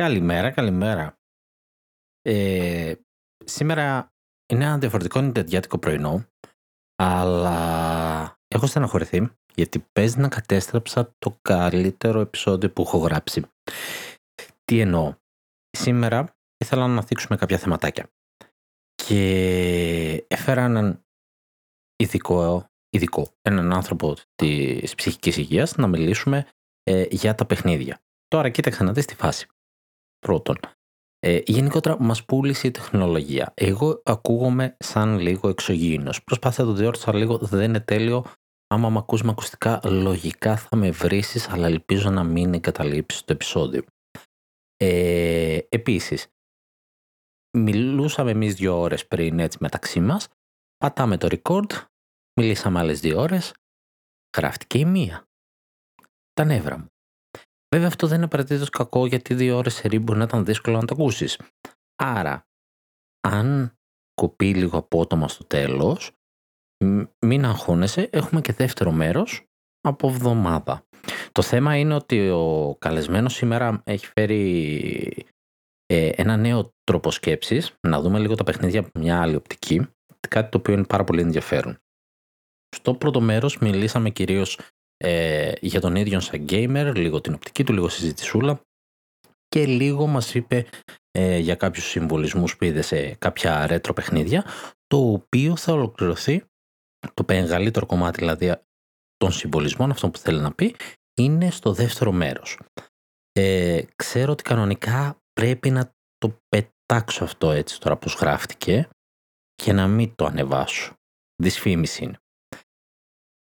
Καλημέρα, καλημέρα. Ε, σήμερα είναι ένα διαφορετικό νητεριάτικο πρωινό, αλλά έχω στεναχωρηθεί γιατί παίζει να κατέστρεψα το καλύτερο επεισόδιο που έχω γράψει. Τι εννοώ; Σήμερα ήθελα να θίξουμε κάποια θεματάκια και έφερα έναν ειδικό, ειδικό έναν άνθρωπο της ψυχικής υγείας να μιλήσουμε ε, για τα παιχνίδια. Τώρα κοίταξε να δεις τη φάση. Πρώτον, ε, γενικότερα μας πούλησε η τεχνολογία. Εγώ ακούγομαι σαν λίγο εξωγήινος. Προσπάθησα να το διόρθωσα λίγο, δεν είναι τέλειο. Άμα με ακούς με ακουστικά, λογικά θα με βρήσεις, αλλά ελπίζω να μην εγκαταλείψεις το επεισόδιο. Ε, επίσης, μιλούσαμε εμείς δύο ώρες πριν έτσι μεταξύ μας, πατάμε το record, μιλήσαμε άλλες δύο ώρες, γράφτηκε η μία. Τα νεύρα μου. Βέβαια αυτό δεν είναι απαραίτητος κακό γιατί δύο ώρες σε μπορεί να ήταν δύσκολο να το ακούσεις. Άρα, αν κοπεί λίγο απότομα στο τέλος, μην αγχώνεσαι, έχουμε και δεύτερο μέρος από εβδομάδα. Το θέμα είναι ότι ο καλεσμένος σήμερα έχει φέρει ε, ένα νέο τρόπο σκέψης, να δούμε λίγο τα παιχνίδια από μια άλλη οπτική, κάτι το οποίο είναι πάρα πολύ ενδιαφέρον. Στο πρώτο μέρος μιλήσαμε κυρίως ε, για τον ίδιο σαν gamer, λίγο την οπτική του, λίγο συζητησούλα και λίγο μας είπε ε, για κάποιους συμβολισμούς που είδε σε κάποια ρέτρο παιχνίδια, το οποίο θα ολοκληρωθεί, το μεγαλύτερο κομμάτι δηλαδή των συμβολισμών, αυτό που θέλει να πει, είναι στο δεύτερο μέρος. Ε, ξέρω ότι κανονικά πρέπει να το πετάξω αυτό έτσι τώρα πως γράφτηκε και να μην το ανεβάσω. Δυσφήμιση είναι.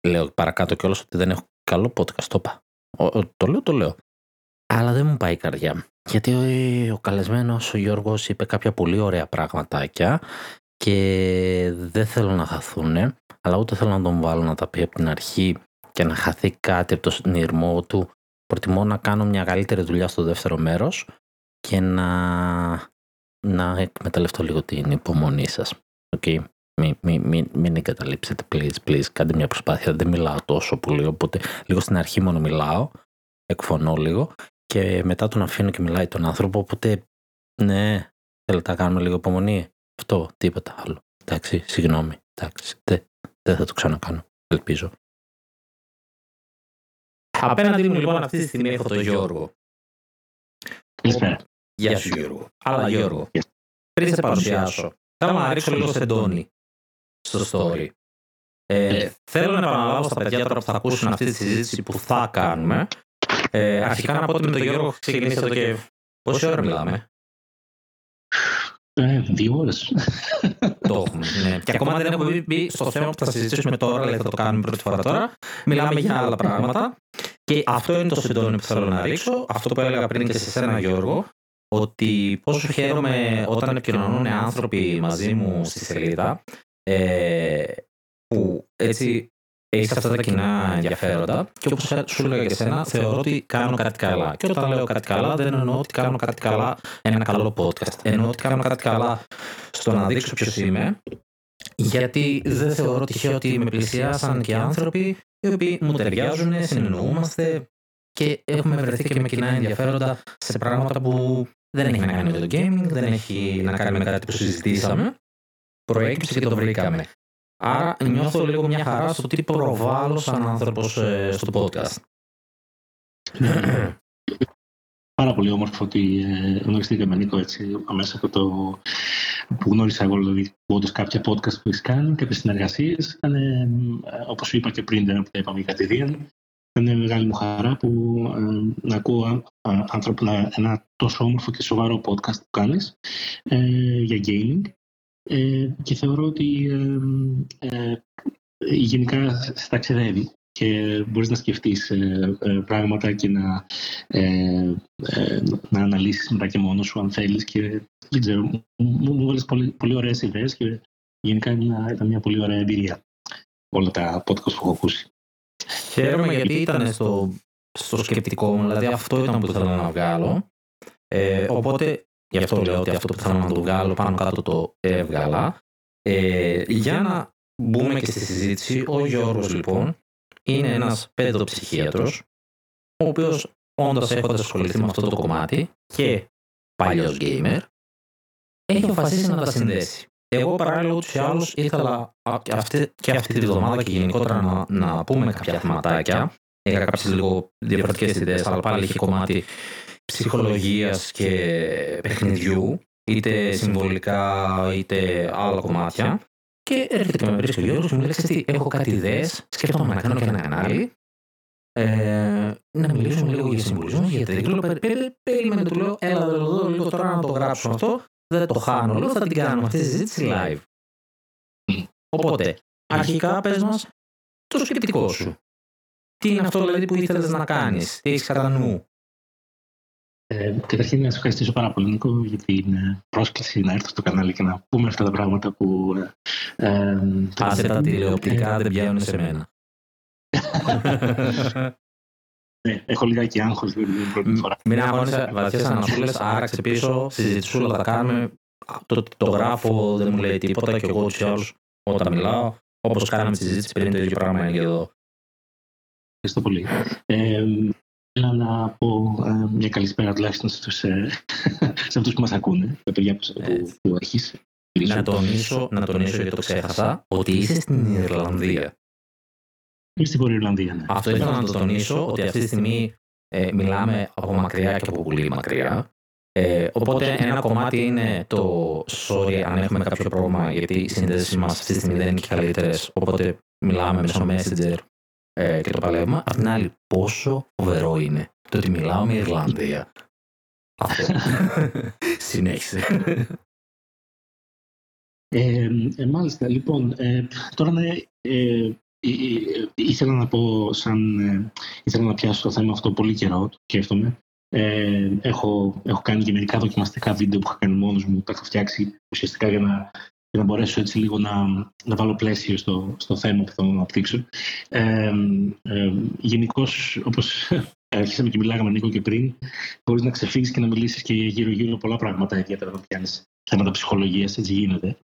Λέω παρακάτω κιόλας ότι δεν έχω καλό podcast, το είπα. Το λέω, το λέω. Αλλά δεν μου πάει η καρδιά. Γιατί ο, ο καλεσμένος ο Γιώργος είπε κάποια πολύ ωραία πραγματάκια και δεν θέλω να χαθούν, αλλά ούτε θέλω να τον βάλω να τα πει από την αρχή και να χαθεί κάτι από το συνειρμό του. Προτιμώ να κάνω μια καλύτερη δουλειά στο δεύτερο μέρος και να, να εκμεταλλευτώ λίγο την υπομονή σας. Okay. Μην, μην, μην, μην εγκαταλείψετε, please, please. Κάντε μια προσπάθεια. Δεν μιλάω τόσο πολύ, οπότε λίγο στην αρχή μόνο μιλάω, εκφωνώ λίγο και μετά τον αφήνω και μιλάει τον άνθρωπο, οπότε ναι, θέλετε να κάνουμε λίγο υπομονή. Αυτό, τίποτα άλλο. Εντάξει, συγγνώμη. Εντάξει, δεν θα το ξανακάνω. Ελπίζω. Απέναντι μου λοιπόν αυτή τη στιγμή έχω τον Γιώργο. Καλησπέρα. Γεια σου Γιώργο. Αλλά Γιώργο, πριν σε παρουσιάσω, θέλω να ρίξω λίγο σεντόνι στο story. Ε, θέλω να επαναλάβω στα παιδιά τώρα που θα ακούσουν αυτή τη συζήτηση που θα κάνουμε. Ε, αρχικά να πω ότι με τον Γιώργο ξεκινήσει εδώ και πόση ώρα μιλάμε; Ε, δύο ώρες. Το έχουμε. Ναι. Και ακόμα δεν έχουμε μπει στο θέμα που θα συζητήσουμε τώρα, δηλαδή θα το κάνουμε πρώτη φορά τώρα. Μιλάμε για άλλα πράγματα. Και αυτό είναι το συντόνι που θέλω να ρίξω. Αυτό που έλεγα πριν και σε σένα, Γιώργο, ότι πόσο χαίρομαι όταν επικοινωνούν άνθρωποι μαζί μου στη σελίδα ε, που έτσι έχεις αυτά τα κοινά ενδιαφέροντα και όπως σου έλεγα και εσένα, θεωρώ ότι κάνω κάτι καλά. Και όταν λέω κάτι καλά, δεν εννοώ ότι κάνω κάτι καλά ένα καλό podcast. Εννοώ ότι κάνω κάτι καλά στο να δείξω ποιος είμαι, γιατί δεν θεωρώ τυχαίο ότι με πλησιάσαν και άνθρωποι οι οποίοι μου ταιριάζουν, συνεννοούμαστε και έχουμε βρεθεί και με κοινά ενδιαφέροντα σε πράγματα που δεν έχει να κάνει με το gaming, δεν έχει να κάνει με κάτι που συζητήσαμε προέκυψε και το βρήκαμε. Άρα νιώθω λίγο μια χαρά στο τι προβάλλω σαν άνθρωπος ε, στο podcast. Πάρα πολύ όμορφο ότι ε, γνωριστήκαμε Νίκο έτσι αμέσως από το που γνώρισα εγώ δηλαδή όντως κάποια podcast που έχεις κάνει, κάποιες συνεργασίες. Ήταν, ε, όπως είπα και πριν, δεν τα είπαμε κατηδίαν. Ήταν μεγάλη μου χαρά που ε, να ακούω άνθρωπο, ένα τόσο όμορφο και σοβαρό podcast που κάνεις ε, για gaming ε, και θεωρώ ότι ε, ε, γενικά σε ταξιδεύει και μπορείς να σκεφτείς ε, ε, πράγματα και να, να αναλύσεις μετά και μόνος σου αν θέλεις και δεν ξέρω, μου, μου πολύ, πολύ ωραίες ιδέες και γενικά ήταν μια πολύ ωραία εμπειρία όλα τα podcast που έχω ακούσει. Χαίρομαι γιατί ήταν στο, στο σκεπτικό μου, δηλαδή αυτό ήταν που ήθελα να βγάλω. οπότε Γι' αυτό λέω ότι αυτό που θέλω να το βγάλω πάνω κάτω το έβγαλα. Ε, για να μπούμε και στη συζήτηση, ο Γιώργος λοιπόν είναι ένας παιδοψυχίατρος, ο οποίος όντω έχοντας ασχοληθεί με αυτό το κομμάτι και παλιός gamer, έχει αποφασίσει να τα συνδέσει. Εγώ παράλληλα ούτως ή άλλως ήθελα και αυτή, και αυτή τη βδομάδα και γενικότερα να, να πούμε κάποια θεματάκια. Είχα κάποιες λίγο διαφορετικές ιδέες, αλλά πάλι είχε κομμάτι ψυχολογίας και παιχνιδιού, είτε συμβολικά είτε άλλα κομμάτια. Και έρχεται και με βρίσκει ο Γιώργος μου λέει ότι έχω κάτι ιδέες, σκέφτομαι να κάνω και ένα κανάλι, ε, να μιλήσουμε λίγο για συμβολισμό, για τρίγλο. Περίμενε, του λέω, έλα εδώ λίγο τώρα να το γράψω αυτό. Δεν το χάνω, λέω, θα την κάνουμε αυτή τη συζήτηση live. Οπότε, αρχικά πες μας το σκεπτικό σου. Τι είναι αυτό δηλαδή που ήθελες να κάνεις, τι έχεις κατά νου. Ε, καταρχήν να σα ευχαριστήσω πάρα πολύ Νίκο για την ε, πρόσκληση να έρθω στο κανάλι και να πούμε αυτά τα πράγματα που... Ε, ε, Άσε τα τηλεοπτικά δεν πιάνουν σε μένα. ναι, έχω λιγάκι άγχος την πρώτη φορά. Μην αγώνεσαι βαθιές ανασούλες, άραξε πίσω, συζητησούλα θα κάνουμε. Το, το γράφω, δεν μου λέει τίποτα και εγώ τους άλλους όταν μιλάω, όπως κάναμε τη συζήτηση πριν το ίδιο πράγμα είναι και εδώ. Ευχαριστώ πολύ. Ε, Θέλω να πω ε, μια καλησπέρα τουλάχιστον στους, ε, σε αυτούς που μας ακούνε, τα παιδιά που, που, που έχεις. Να τονίσω, να τονίσω γιατί το ξέχασα, ότι είσαι στην Ιρλανδία. Είμαι στην Βορειοϊρλανδία, ναι. Αυτό ήθελα να το τονίσω, ότι αυτή τη στιγμή ε, μιλάμε από μακριά και από πολύ μακριά. Ε, οπότε ένα κομμάτι είναι το sorry αν έχουμε κάποιο πρόβλημα γιατί οι σύνδεσεις μας αυτή τη στιγμή δεν είναι και καλύτερες οπότε μιλάμε μέσω Messenger ε, και το παλεύουμε. Απ' την άλλη, πόσο φοβερό είναι το ότι μιλάω με Ιρλανδία. Αυτό. Συνέχισε. Ε, ε, μάλιστα, λοιπόν, ε, τώρα ναι, ε, ήθελα να πω σαν, ήθελα να πιάσω το θέμα αυτό πολύ καιρό, το σκέφτομαι. έχω, έχω κάνει και μερικά δοκιμαστικά βίντεο που είχα κάνει μόνος μου, τα έχω φτιάξει ουσιαστικά για να για να μπορέσω έτσι λίγο να, να βάλω πλαίσιο στο, στο θέμα που θέλω να αναπτύξω. Ε, ε, Γενικώς, όπως αρχίσαμε και μιλάγαμε λίγο και πριν, μπορείς να ξεφύγεις και να μιλήσεις και γύρω-γύρω πολλά πράγματα, ιδιαίτερα όταν πιάνεις θέματα ψυχολογίας, έτσι γίνεται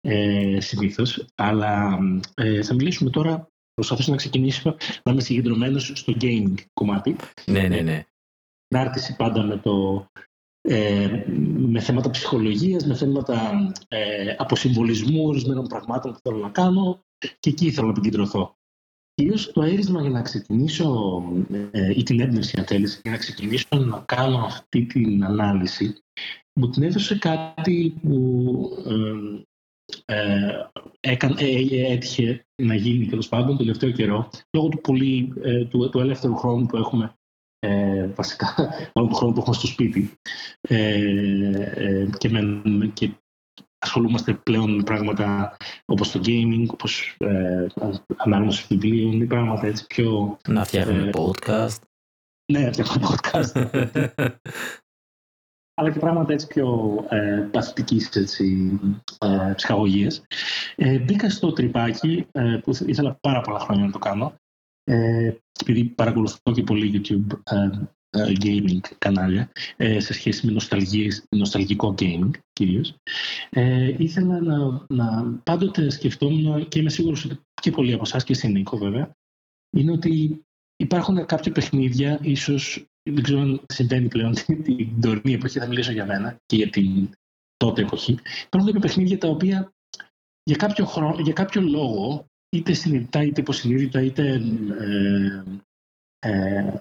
ε, συνήθως. Αλλά ε, θα μιλήσουμε τώρα. Προσπαθήσω να ξεκινήσω να είμαι συγκεντρωμένος στο gaming κομμάτι. Ναι, ναι, ναι. Την πάντα με το ε, με θέματα ψυχολογίας, με θέματα ε, αποσυμβολισμού ορισμένων πραγμάτων που θέλω να κάνω και εκεί θέλω να επικεντρωθώ. Κυρίως το έρισμα για να ξεκινήσω, ε, ή την έμπνευση αν θέλεις, για να ξεκινήσω να κάνω αυτή την ανάλυση, μου την έδωσε κάτι που ε, ε, έκανε, ε, έτυχε να γίνει τέλος πάντων το τελευταίο καιρό, λόγω του, πολύ, ε, του, του ελεύθερου χρόνου που έχουμε ε, βασικά όλο τον χρόνο που έχουμε στο σπίτι ε, ε, και, με, και ασχολούμαστε πλέον με πράγματα όπως το gaming, όπως ε, ανάγνωση βιβλίων ή πράγματα έτσι πιο... Να φτιάχνουμε ε, podcast. Ναι, να φτιάχνουμε podcast. αλλά και πράγματα έτσι πιο ε, παθητικής έτσι, ε, ψυχαγωγίας. Ε, μπήκα στο τρυπάκι ε, που ήθελα πάρα πολλά χρόνια να το κάνω ε, επειδή παρακολουθώ και πολύ YouTube ε, ε, gaming κανάλια ε, σε σχέση με νοσταλγικό gaming κυρίως ε, ήθελα να, να πάντοτε σκεφτόμουν και είμαι σίγουρος ότι και πολλοί από εσάς και εσύ Νίκο βέβαια είναι ότι υπάρχουν κάποια παιχνίδια ίσως δεν ξέρω αν συμβαίνει πλέον την τωρινή εποχή θα μιλήσω για μένα και για την τότε εποχή υπάρχουν κάποια παιχνίδια τα οποία για κάποιο, χρόνο, για κάποιο λόγο είτε συνειδητά είτε υποσυνείδητα είτε ε, ε,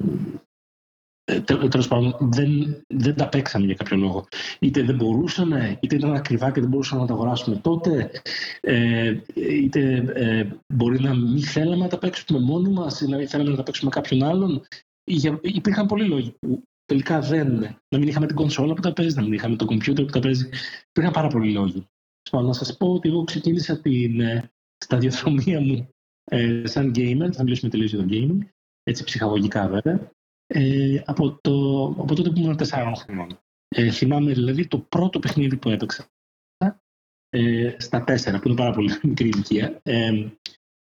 ε τέλος πάντων δεν, δεν τα παίξαμε για κάποιο λόγο. Είτε δεν μπορούσαμε, είτε ήταν ακριβά και δεν μπορούσαμε να τα αγοράσουμε τότε, ε, είτε ε, μπορεί να μην θέλαμε να τα παίξουμε μόνοι μας ή να μην θέλαμε να τα παίξουμε κάποιον άλλον. Υπήρχαν πολλοί λόγοι που τελικά δεν. Να μην είχαμε την κονσόλα που τα παίζει, να μην είχαμε το κομπιούτερ που τα παίζει. Υπήρχαν πάρα πολλοί λόγοι. Να σας πω ότι εγώ ξεκίνησα την, ε, σταδιοδρομία μου ε, σαν gamer, θα μιλήσουμε τελείως για το gaming, έτσι ψυχαγωγικά βέβαια, ε, από, το, από τότε που ήμουν 4 χρονών. Ε, θυμάμαι δηλαδή το πρώτο παιχνίδι που έπαιξα ε, στα 4, που είναι πάρα πολύ μικρή ηλικία. Ε,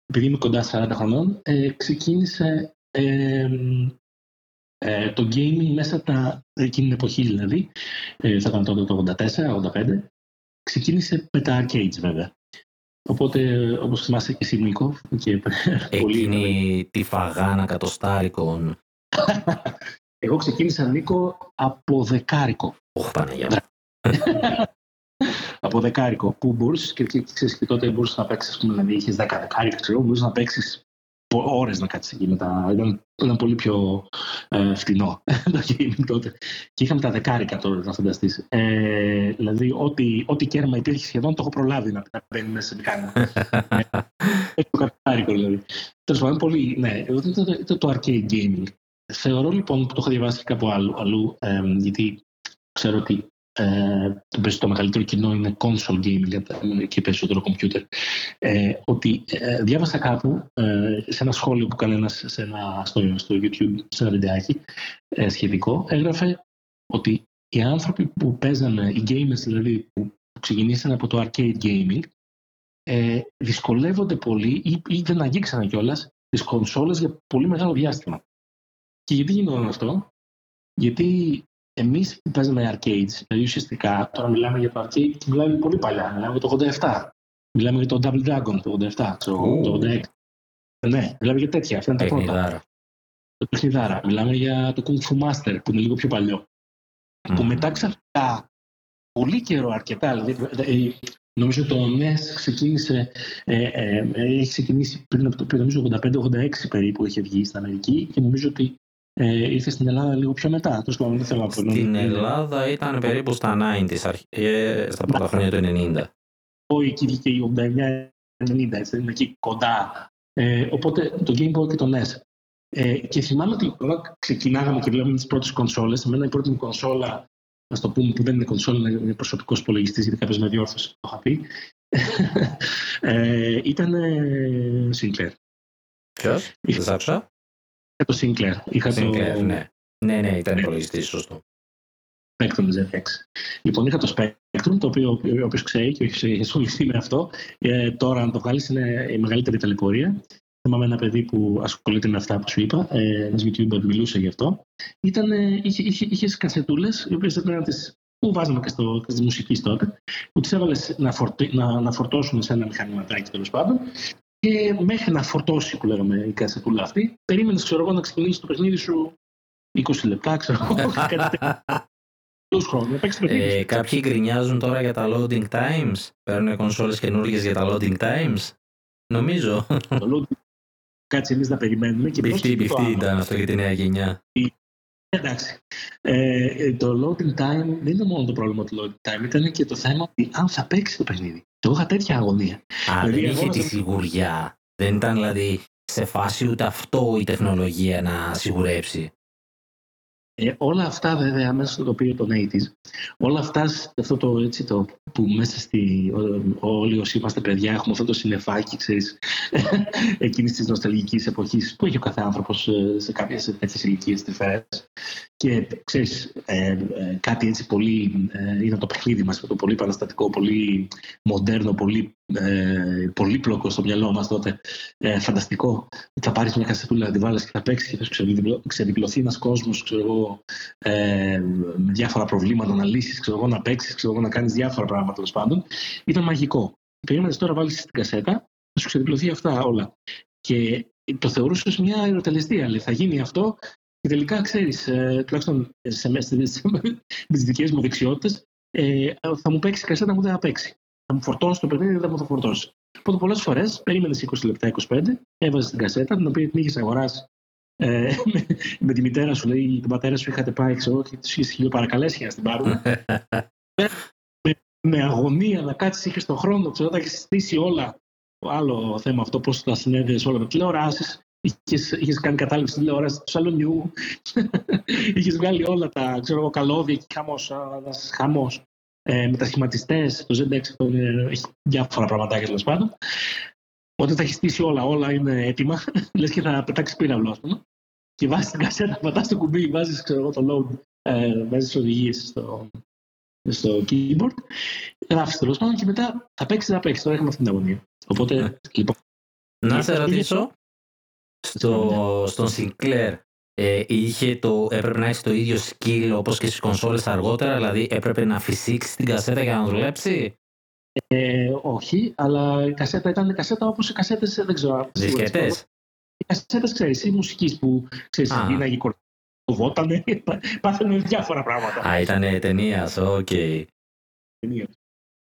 επειδή είμαι κοντά 40 χρονών, ε, ξεκίνησε ε, ε, το gaming μέσα τα, εκείνη την εποχή δηλαδή, ε, θα ήταν τότε το 84-85, ξεκίνησε με τα arcades βέβαια. Οπότε, όπως θυμάσαι και εσύ Νίκο, και Εκείνη τη φαγάνα κατοστάρικων. Εγώ ξεκίνησα Νίκο από δεκάρικο. Ωχ, Παναγία. από δεκάρικο που μπορούσες και, και, και τότε μπορούσες να παίξεις, ας πούμε, δηλαδή είχες 10 δεκάρικα, ξέρω, μπορούσες να παίξεις ώρες να κάτσεις εκεί μετά. Ήταν, ήταν πολύ πιο ε, φτηνό το gaming τότε. Και είχαμε τα δεκάρικα τώρα, να φανταστείς. Ε, δηλαδή, ό,τι, ό,τι κέρμα υπήρχε σχεδόν το έχω προλάβει να μπαίνει μέσα σε μηχάνημα. Έχει το δεκάρικο δηλαδή. Τέλος πάντων, πολύ, ναι, ήταν, ήταν το arcade gaming. Θεωρώ λοιπόν που το έχω διαβάσει κάπου αλλού, αλλού ε, γιατί ξέρω ότι ε, το μεγαλύτερο κοινό είναι console gaming και περισσότερο computer. Ε, ότι ε, διάβασα κάπου ε, σε ένα σχόλιο που έκανε ένας σε ένα, στο, στο YouTube, σε ένα βιντεάκι ε, σχετικό, έγραφε ότι οι άνθρωποι που παίζανε, οι gamers δηλαδή που ξεκινήσαν από το arcade gaming, ε, δυσκολεύονται πολύ ή, ή δεν αγγίξαν κιόλας τις κονσόλες για πολύ μεγάλο διάστημα. Και γιατί γινόταν αυτό, γιατί Εμείς που παίζαμε arcades, δηλαδή ουσιαστικά τώρα μιλάμε για το arcade και μιλάμε πολύ παλιά. Μιλάμε για το 87. Μιλάμε για το Double Dragon το 87, το, το 86. Ναι, μιλάμε για τέτοια. Αυτά είναι τα πρώτα. Το παιχνιδάρα. Μιλάμε για το Kung Fu Master που είναι λίγο πιο παλιό. Mm. Που μετά ξαφνικά, πολύ καιρό αρκετά, δηλαδή, ε, νομίζω το NES ξεκίνησε, ε, ε, έχει ξεκινήσει πριν από το νομίζω 85-86 περίπου είχε βγει στην Αμερική και νομίζω ότι ε, ήρθε στην Ελλάδα λίγο πιο μετά. Το δεν θέλω Στην Ελλάδα ήταν περίπου στα 90s, ε, στα πρώτα χρόνια του 90. Όχι, εκεί βγήκε η 89-90, έτσι, είναι εκεί κοντά. Ε, οπότε το Game Boy και το NES. Ε, και θυμάμαι ότι όταν ξεκινάγαμε και βλέπαμε τις πρώτες κονσόλες, εμένα η πρώτη μου κονσόλα, να το πούμε που δεν είναι κονσόλα, είναι προσωπικός υπολογιστής, γιατί κάποιος με διόρθωσε, το είχα πει. ε, ήταν ε, Sinclair. Ποιος, δεν άκουσα το Sinclair. Είχα Sinclair, το... ναι. Ναι, ναι, ήταν υπολογιστή, σωστό. Spectrum ZX. Λοιπόν, είχα το Spectrum, το οποίο όποιο ξέρει και έχει ασχοληθεί με αυτό, ε, τώρα να το βγάλεις είναι η μεγαλύτερη ταλαιπωρία. Θυμάμαι ένα παιδί που ασχολείται με αυτά που σου είπα, ε, ένας YouTuber μιλούσε γι' αυτό. Ήταν, είχε, είχε, είχες κασετούλες, οι οποίες ήταν να τις που βάζαμε και, στο, και στη μουσική τότε, που τις έβαλες να, να, να φορτώσουν σε ένα μηχανηματάκι τέλος πάντων και μέχρι να φορτώσει που λέγαμε η κασετούλα αυτή, περίμενες ξέρω εγώ να ξεκινήσει το παιχνίδι σου 20 λεπτά, ξέρω εγώ. ε, κάποιοι γκρινιάζουν τώρα για τα loading times. Παίρνουν κονσόλες καινούργιες για τα loading times. Νομίζω. Κάτσε εμείς να περιμένουμε. Και πιφτή, πιφτή ήταν αυτό για τη νέα γενιά. Εντάξει. Ε, το loading time δεν είναι μόνο το πρόβλημα του loading time, ήταν και το θέμα ότι αν θα παίξει το παιχνίδι. Το είχα τέτοια αγωνία. Α, δηλαδή, δεν είχε τη σιγουριά. Δεν ήταν δηλαδή σε φάση ούτε αυτό η τεχνολογία να σιγουρέψει. Ε, όλα αυτά βέβαια μέσα στο τοπίο των 80's, όλα αυτά αυτό το, έτσι, το που μέσα στη, όλοι όσοι είμαστε παιδιά έχουμε αυτό το συνεφάκι, ξέρεις, εκείνης της νοσταλγικής εποχής που έχει ο κάθε άνθρωπος ε, σε κάποιες τέτοιες ηλικίες τρυφέρες και ξέρεις ε, ε, κάτι έτσι πολύ, ε, είναι το παιχνίδι μας, το πολύ παραστατικό, πολύ μοντέρνο, πολύ ε, πολύπλοκο στο μυαλό μας τότε, ε, φανταστικό. Θα πάρεις μια κασετούλα, να τη βάλεις και θα παίξεις και θα ξεδιπλωθεί ένας κόσμος, ξέρω εγώ, ε, με διάφορα προβλήματα να λύσεις, ξέρω εγώ, να παίξεις, ξέρω εγώ, να κάνεις διάφορα πράγματα τέλος πάντων. Ήταν μαγικό. Περίμενες τώρα βάλεις στην κασέτα, θα σου ξεδιπλωθεί αυτά όλα. Και το θεωρούσες ως μια αεροτελεστία. Λέει, θα γίνει αυτό και τελικά ξέρεις, ε, τουλάχιστον σε, μες τις δικές μου δεξιότητες, ε, θα μου παίξει η κασέτα μου δεν θα παίξει. Θα μου φορτώσει το παιχνίδι, δεν θα μου θα φορτώσει. Οπότε πολλές φορές περίμενες 20 λεπτά, 25, έβαζες την κασέτα, την οποία την είχες αγοράσει ε, με, με, τη μητέρα σου, λέει, τον πατέρα σου είχατε πάει, ξέρω, και τους είχες παρακαλέσει για να την πάρουν. με, με, αγωνία να κάτσεις, είχες τον χρόνο, ξέρω, τα έχει στήσει όλα. Άλλο θέμα αυτό, πώς τα συνέδεες όλα με τηλεοράσεις. Είχες, είχες κάνει κατάληψη τηλεόραση του σαλονιού, είχες βγάλει όλα τα ξέρω, καλώδια και χαμός, χαμός. Ε, μετασχηματιστές, το ZX έχει διάφορα πραγματάκια τέλος πάντων. Όταν θα έχεις στήσει όλα, όλα είναι έτοιμα, λες και θα πετάξεις πύραυλο, ας πούμε. Και βάζεις την κασέτα, πατάς το κουμπί, βάζεις το load, ε, βάζεις οδηγίες στο, στο keyboard, γράφεις τέλος πάντων και μετά θα παίξεις, θα παίξεις. Τώρα έχουμε αυτή την αγωνία. Οπότε, ναι. λοιπόν. Να σε ρωτήσω, στο, στον Sinclair ε, είχε το, έπρεπε να έχει το ίδιο skill όπως και στις κονσόλες αργότερα, δηλαδή έπρεπε να φυσήξει την κασέτα για να δουλέψει; Ε, όχι, αλλά η κασέτα ήταν κασέτα όπως οι κασέτες, δεν ξέρω. Δισκέτες. Οι κασέτες, ξέρεις, η μουσικής που ξέρεις, γίναγε φοβότανε, πάθαινε διάφορα πράγματα. Α, ήταν ταινίας, ok. Okay.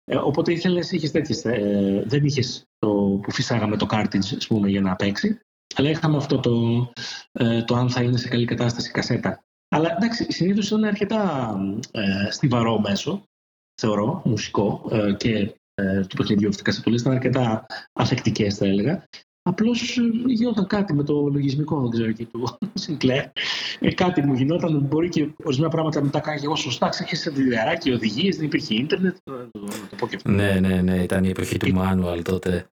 Ε, οπότε ήθελες, είχες τέτοιες. Ε, δεν είχες το που φυσάγαμε το cartridge ας πούμε, για να παίξει. Αλλά είχαμε αυτό το, ε, το αν θα είναι σε καλή κατάσταση κασέτα. Αλλά εντάξει, συνήθως είναι αρκετά ε, στιβαρό μέσο, θεωρώ, μουσικό ε, και ε, του παιχνιδιού αυτή κασετούλες. Ήταν αρκετά αφεκτικέ, θα έλεγα. Απλώς ε, γινόταν κάτι με το λογισμικό, δεν ξέρω εκεί του Sinclair. Ε, κάτι μου γινόταν, μπορεί και ορισμένα πράγματα να τα κάνει εγώ σωστά. Ξέχασε βιβλιαράκι, οδηγίες, δεν υπήρχε ίντερνετ. Ναι, ναι, ναι, ήταν η εποχή του manual τότε.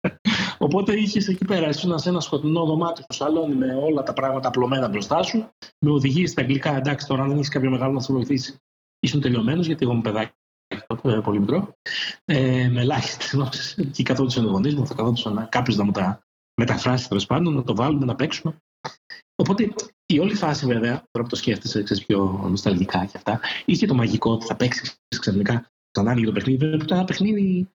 Οπότε είχες εκεί πέρα, ήσουν σε ένα σκοτεινό δωμάτιο στο σαλόνι με όλα τα πράγματα απλωμένα μπροστά σου, με οδηγίες στα αγγλικά. Εντάξει, τώρα αν δεν έχεις κάποιο μεγάλο να σου βοηθήσει, ήσουν τελειωμένος, γιατί εγώ είμαι παιδάκι τότε, πολύ μικρό. Ε, με ελάχιστες γνώσει. Και καθόντουσαν οι γονείς μου, θα καθόντουσαν κάποιος να μου τα μεταφράσει τέλος πάντων, να το βάλουμε, να παίξουμε. Οπότε η όλη φάση, βέβαια, τώρα που το σκέφτεσαι, ξέρεις πιο νοσταλγικά και αυτά, είχε το μαγικό ότι θα παίξεις ξαφνικά τον άνοιγε το παιχνίδι. Βέβαια, ήταν ένα παιχνίδι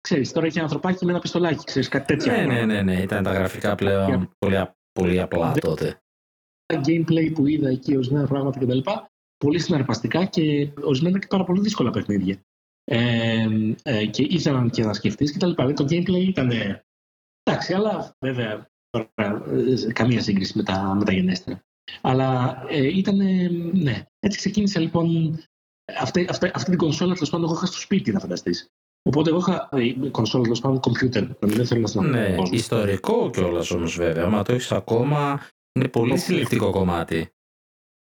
ξέρεις, τώρα έχει ανθρωπάκι με ένα πιστολάκι, ξέρεις, κάτι τέτοιο. Ναι, ναι, ναι, ναι, ήταν τα γραφικά πλέον πολύ, πολύ απλά τότε. Τα gameplay που είδα εκεί, ορισμένα πράγματα κτλ. Πολύ συναρπαστικά και ορισμένα και πάρα πολύ δύσκολα παιχνίδια. Ε, ε, και ήθελαν και να σκεφτείς και τα λοιπά. Το gameplay ήταν. Εντάξει, αλλά βέβαια τώρα, ε, καμία σύγκριση με τα, με τα γενέστερα. Αλλά ε, ήταν. Ναι. Έτσι ξεκίνησε λοιπόν αυτή, αυτή, αυτή την κονσόλα. Τέλος πάντων, εγώ είχα στο σπίτι να φανταστείς. Οπότε εγώ είχα ε, κονσόλα τέλος πάντων κομπιούτερ. Δεν θέλω να Ναι, ιστορικό κιόλας όμως βέβαια. Μα το έχεις ακόμα. Είναι πολύ συλλεκτικό κομμάτι.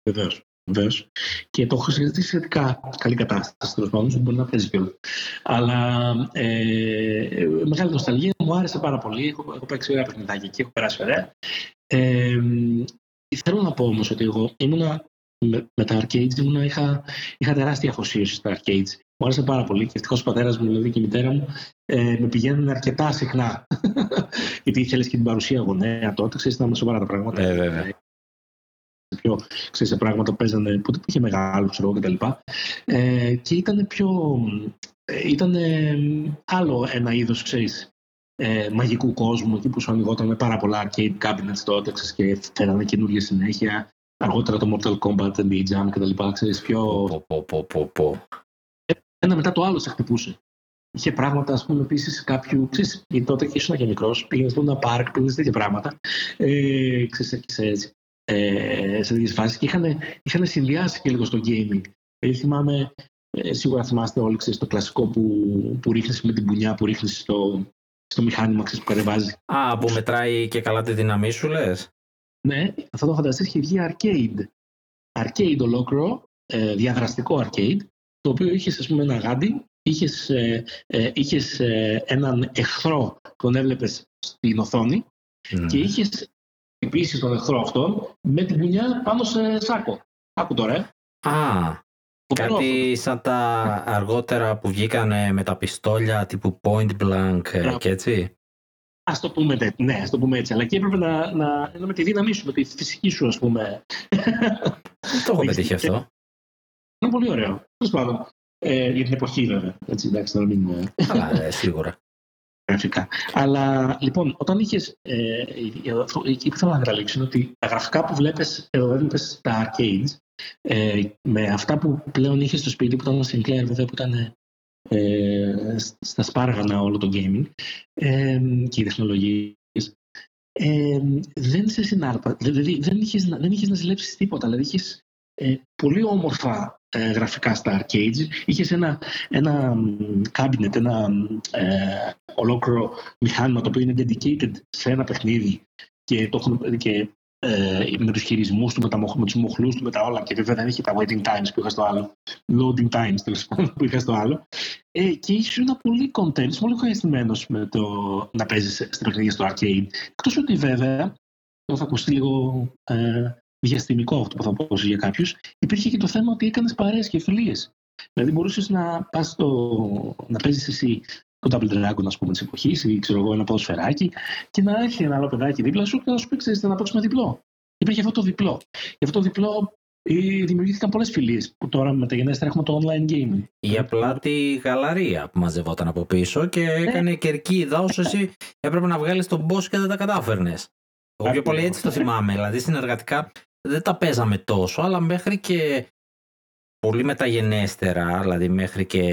Βεβαίως. Βεβαίως. Και το έχω συζητήσει σε σχετικά καλή κατάσταση τέλος πάντων, μπορεί να παίζει κιόλας. Αλλά ε, μεγάλη νοσταλγία μου άρεσε πάρα πολύ. Έχω, έχω παίξει ωραία παιχνιδάκια και έχω περάσει ωραία. Ε, θέλω να πω όμως ότι εγώ ήμουνα με, με τα arcades ήμουνα, είχα, είχα τεράστια αφοσίωση στα arcades. Μου άρεσε πάρα πολύ και ευτυχώς ο πατέρας μου δηλαδή και η μητέρα μου ε, με πηγαίνουν αρκετά συχνά. Γιατί ήθελε και την παρουσία γονέα τότε, ξέρεις, ήταν σοβαρά τα πράγματα. Ε, βέβαια. Πιο, ξέρεις, σε πράγματα που παίζανε, που είχε μεγάλο, ξέρω κτλ. Ε, και ήταν πιο. Ε, ήταν άλλο ένα είδος, ξέρεις, ε, μαγικού κόσμου, εκεί που σου ανοιγόταν με πάρα πολλά arcade cabinets τότε, ξέρεις, και φέρανε καινούργια συνέχεια. Αργότερα το Mortal Kombat, the Jam και τα λοιπά, ξέρεις, πιο... Πω, πω, πω, πω. Ένα μετά το άλλο σε χτυπούσε. Είχε πράγματα, ας πούμε, επίσης κάποιου. Ξέρεις, γιατί τότε και ήσουν και μικρός, πήγαινες σε ένα πάρκ, πήγαινες τέτοια πράγματα. Ε, ξέρεις, σε, ε, σε τέτοιες φάσεις και είχαν, είχαν συνδυάσει και λίγο στο gaming. Ε, θυμάμαι, ε, σίγουρα θυμάστε όλοι, ξέρεις, το κλασικό που, που ρίχνεις με την πουνιά, που ρίχνεις στο, στο μηχάνημα ξέρεις, που κατεβάζεις. Α, που μετράει και καλά τη δύναμή σου, λες. Ναι, αυτό το φανταστείς είχε βγει arcade. Arcade ολόκληρο, ε, διαδραστικό arcade, το οποίο είχες ας πούμε ένα γάντι, είχες, ε, ε, είχες ε, έναν εχθρό τον έβλεπες στην οθόνη και είχες χτυπήσεις τον εχθρό αυτό με την πουνιά πάνω σε σάκο. Άκου τώρα, ε. Α, κάτι σαν τα αργότερα που βγήκαν με τα πιστόλια τύπου point blank και έτσι. Α το πούμε έτσι, ναι, ας το πούμε έτσι. Αλλά και έπρεπε να, να, να με τη δύναμή σου, με τη φυσική σου, ας πούμε. το έχω πετύχει αυτό. Είναι πολύ ωραίο. Τέλος πάντων. Ε, για την εποχή, βέβαια. Έτσι, εντάξει, να μην. Αλλά, ε, σίγουρα. Γραφικά. Αλλά λοιπόν, όταν είχες. Ε, εκεί που θέλω να καταλήξω είναι ότι τα γραφικά που βλέπεις εδώ έβλεπε στα arcades, ε, με αυτά που πλέον είχες στο σπίτι που ήταν στην Sinclair, βέβαια που ήταν ε, στα σπάργανα όλο το gaming ε, και οι τεχνολογίες. Ε, δεν σε συνάρπα, δηλαδή δεν είχες, δεν είχες να ζηλέψεις τίποτα, δηλαδή είχες ε, πολύ όμορφα ε, γραφικά στα arcades. Είχες ένα, ένα cabinet, ένα ε, ολόκληρο μηχάνημα το οποίο είναι dedicated σε ένα παιχνίδι και, το, και ε, με τους χειρισμούς του, με, τα, με τους μοχλούς του, με τα όλα. Και βέβαια δεν είχε τα waiting times που είχα στο άλλο. Loading times τέλος πάντων που είχα στο άλλο. Ε, και ήσουν πολύ content, πολύ ευχαριστημένος με το να παίζεις στην παιχνίδια στο arcade. Εκτός ότι βέβαια, θα ακουστεί λίγο ε, διαστημικό αυτό που θα πω για κάποιους, υπήρχε και το θέμα ότι έκανες παρέες και φιλίες. Δηλαδή μπορούσες να πας να παίζεις εσύ το Double Dragon, ας πούμε, της εποχής, ή ξέρω εγώ, ένα ποδοσφαιράκι, και να έρθει ένα άλλο παιδάκι δίπλα σου και να σου πει: Ξέρετε, να παίξουμε διπλό. Υπήρχε αυτό το διπλό. Και αυτό το διπλό ε, δημιουργήθηκαν πολλές φιλίες που τώρα με τα γενέστερα έχουμε το online gaming. Ή απλά τη γαλαρία που μαζευόταν από πίσω και ναι. έκανε κερκίδα όσο εσύ έπρεπε να βγάλεις τον boss και δεν τα κατάφερνες. Εγώ πιο πολύ έτσι το θυμάμαι. Δηλαδή συνεργατικά δεν τα παίζαμε τόσο, αλλά μέχρι και πολύ μεταγενέστερα, δηλαδή μέχρι και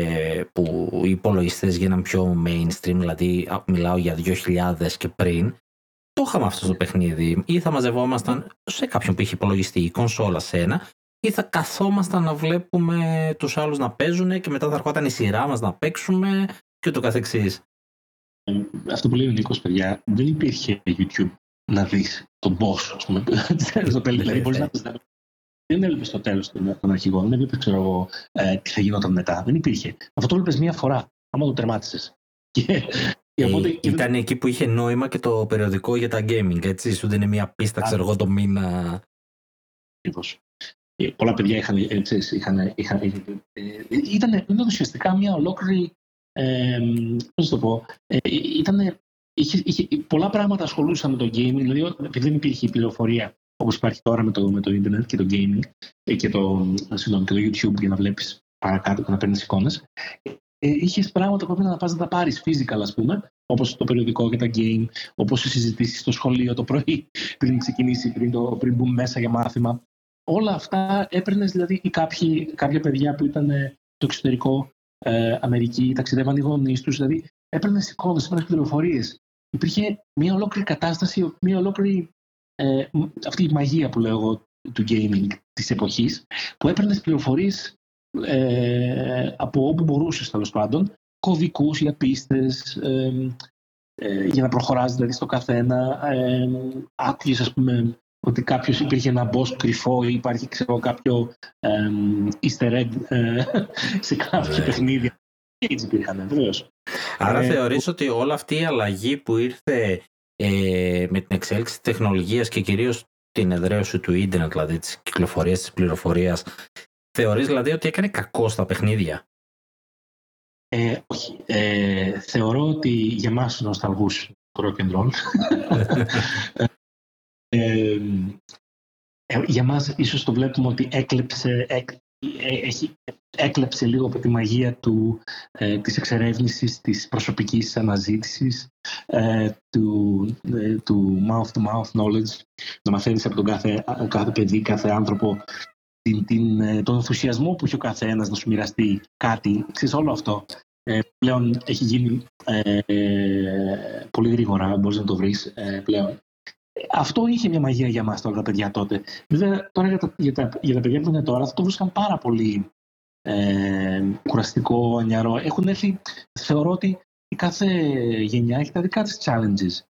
που οι υπολογιστές γίναν πιο mainstream, δηλαδή μιλάω για 2000 και πριν, το είχαμε αυτό το παιχνίδι. Ή θα μαζευόμασταν σε κάποιον που είχε υπολογιστή η κονσόλα σε ένα, ή θα καθόμασταν να βλέπουμε τους άλλους να παίζουν και μετά θα ερχόταν η σειρά μας να παίξουμε και ούτω καθεξής. Ε, αυτό που λέει ο Νίκος, παιδιά, δεν υπήρχε YouTube να δεις τον boss, ας πούμε, στο τέλος. Δηλαδή, μπορείς να δεν έβλεπες στο τέλος των αρχηγών, δεν έβλεπες ξέρω εγώ, ε, τι θα γινόταν μετά. Δεν υπήρχε. Αυτό το έβλεπες μία φορά, άμα το τερμάτισες. Και, ε, οπότε, ήταν εκεί που είχε νόημα και το περιοδικό για τα gaming, έτσι. Σου είναι μία πίστα, ξέρω εγώ, το μήνα. Ακριβώς. Ε, πολλά παιδιά είχαν, έτσι, είχαν, είχαν, ε, ήταν, ήταν ουσιαστικά μια ολόκληρη, ε, πώς το πω, ε, ήταν, είχε, είχε, πολλά πράγματα ασχολούσαν με το gaming, δηλαδή επειδή δεν υπήρχε η πληροφορία όπως υπάρχει τώρα με το, με το internet και το gaming ε, και το, συγγνώμη, και το YouTube για να βλέπεις παρακάτω και να παίρνεις εικόνες, ε, είχες πράγματα που έπρεπε να πας να τα πάρεις physical, ας πούμε, όπως το περιοδικό και τα game, όπως οι συζητήσεις στο σχολείο το πρωί, πριν ξεκινήσει, πριν, το, πριν μπουν μέσα για μάθημα όλα αυτά έπαιρνες δηλαδή ή κάποιοι, κάποια παιδιά που ήταν ε, στο εξωτερικό, ε, Αμερική, ταξιδεύαν οι γονείς τους, δηλαδή έπαιρνες εικόνες, έπαιρνες πληροφορίες. Υπήρχε μια ολόκληρη κατάσταση, μια ολόκληρη ε, αυτή η μαγεία που λέω εγώ του gaming της εποχής, που έπαιρνες πληροφορίες ε, από όπου μπορούσες τέλος πάντων, κωδικούς για πίστες, ε, ε, για να προχωράς δηλαδή στο καθένα. Ε, άκουγες ας πούμε ότι κάποιος υπήρχε ένα boss κρυφό ή υπάρχει ξέρω, κάποιο ε, easter egg ε, σε κάποια ναι. παιχνίδια. Και έτσι υπήρχαν, βεβαίως. Άρα ε, θεωρείς ότι όλη αυτή η αλλαγή που ήρθε ε, με την εξέλιξη της τεχνολογίας και κυρίως την εδραίωση του ίντερνετ, δηλαδή της κυκλοφορίας της πληροφορίας, θεωρείς δηλαδή ότι έκανε κακό στα παιχνίδια; Ε, όχι. Ε, θεωρώ ότι για εμάς τους νοσταλγούς rock and roll Ε, για μας ίσως το βλέπουμε ότι έκλεψε, ε, έχει, έκλεψε λίγο από τη μαγεία του, ε, της εξερεύνησης, της προσωπικής αναζήτησης, ε, του, ε, του mouth-to-mouth knowledge, να μαθαίνεις από τον κάθε, κάθε παιδί, κάθε άνθρωπο την, την, τον ενθουσιασμό που έχει ο καθένας να σου μοιραστεί κάτι. Ξέρεις, όλο αυτό πλέον έχει γίνει πολύ γρήγορα, μπορείς να το βρεις πλέον. Αυτό είχε μια μαγεία για μας τώρα τα παιδιά τότε. Βέβαια, τώρα για τα, για τα, για τα παιδιά που είναι τώρα, θα το βρίσκαν πάρα πολύ ε, κουραστικό, ανιαρό. Έχουν έρθει, θεωρώ ότι η κάθε γενιά έχει τα δικά της challenges.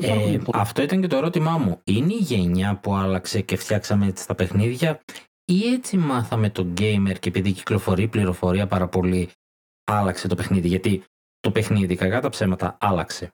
Ε, αυτό ήταν και το ερώτημά μου. Είναι η γενιά που άλλαξε και φτιάξαμε έτσι τα παιχνίδια ή έτσι μάθαμε το gamer και επειδή κυκλοφορεί πληροφορία πάρα πολύ άλλαξε το παιχνίδι; Γιατί το παιχνίδι, κακά τα ψέματα, άλλαξε.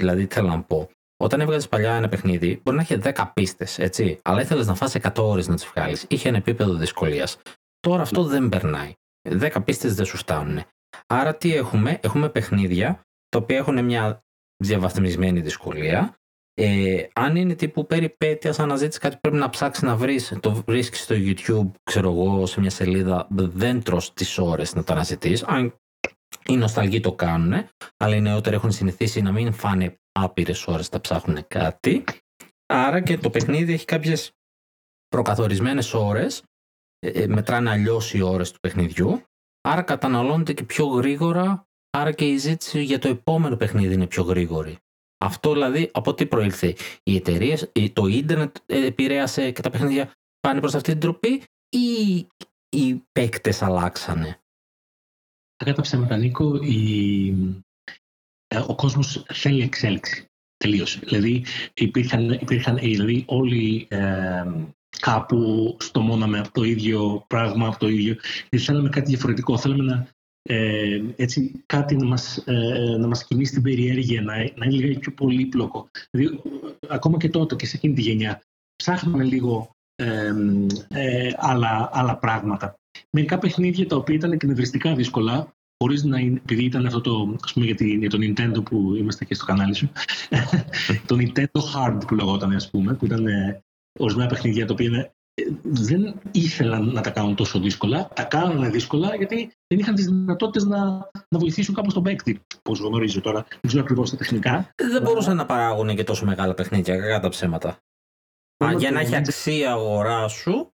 Δηλαδή, θέλω να πω, όταν έβγαζες παλιά ένα παιχνίδι, μπορεί να είχε 10 πίστες, έτσι. Αλλά ήθελες να φάσει 100 ώρες να τις βγάλεις. Είχε ένα επίπεδο δυσκολίας. Τώρα αυτό δεν περνάει. 10 πίστες δεν σου φτάνουν. Άρα τι έχουμε, έχουμε παιχνίδια τα οποία έχουν μια διαβαθμισμένη δυσκολία. Ε, αν είναι τύπου περιπέτεια, αναζήτηση κάτι πρέπει να ψάξεις να βρεις, το βρίσκεις στο YouTube, ξέρω εγώ, σε μια σελίδα, δεν τρως τις ώρες να το αναζητείς. Αν οι νοσταλγοί το κάνουν, αλλά οι νεότεροι έχουν συνηθίσει να μην φάνε άπειρες ώρες να ψάχνουν κάτι. Άρα και το παιχνίδι έχει κάποιες προκαθορισμένες ώρες. Ε, ε, μετράνε αλλιώς οι ώρες του παιχνιδιού. Άρα καταναλώνεται και πιο γρήγορα. Άρα και η ζήτηση για το επόμενο παιχνίδι είναι πιο γρήγορη. Αυτό δηλαδή από τι προήλθε. Οι εταιρείες, το ίντερνετ ε, επηρέασε και τα παιχνίδια πάνε προς αυτή την τροπή ή οι παίκτες αλλάξανε; Κατά ψέματα, Νίκο, η, ε, ο κόσμος θέλει εξέλιξη. Τελείωσε. Δηλαδή υπήρχαν, υπήρχαν δηλαδή όλοι ε, κάπου στο με το ίδιο πράγμα, από το ίδιο. Γιατί θέλαμε κάτι διαφορετικό. Θέλαμε να, ε, έτσι, κάτι να μας, ε, να μας κινήσει την περιέργεια, να, να είναι λίγο πιο πολύπλοκο. Δηλαδή, ακόμα και τότε και σε εκείνη τη γενιά, ψάχναμε λίγο ε, ε, άλλα, άλλα πράγματα. Μερικά παιχνίδια τα οποία ήταν εκνευριστικά δύσκολα, χωρίς να είναι, επειδή ήταν αυτό το, ας πούμε, για, τη, για το Nintendo που είμαστε και στο κανάλι σου, το Nintendo Hard που λεγόταν, ας πούμε, που ήταν ε, ορισμένα παιχνίδια τα οποία ε, δεν ήθελαν να τα κάνουν τόσο δύσκολα, τα κάνανε δύσκολα γιατί δεν είχαν τις δυνατότητες να, να βοηθήσουν κάπως τον παίκτη. Πώς γνωρίζω τώρα, δεν ξέρω ακριβώς τα τεχνικά. Δεν μπορούσαν να παράγουν και τόσο μεγάλα παιχνίδια, κακά τα ψέματα. Α, για να έχει αξία αγοράς σου,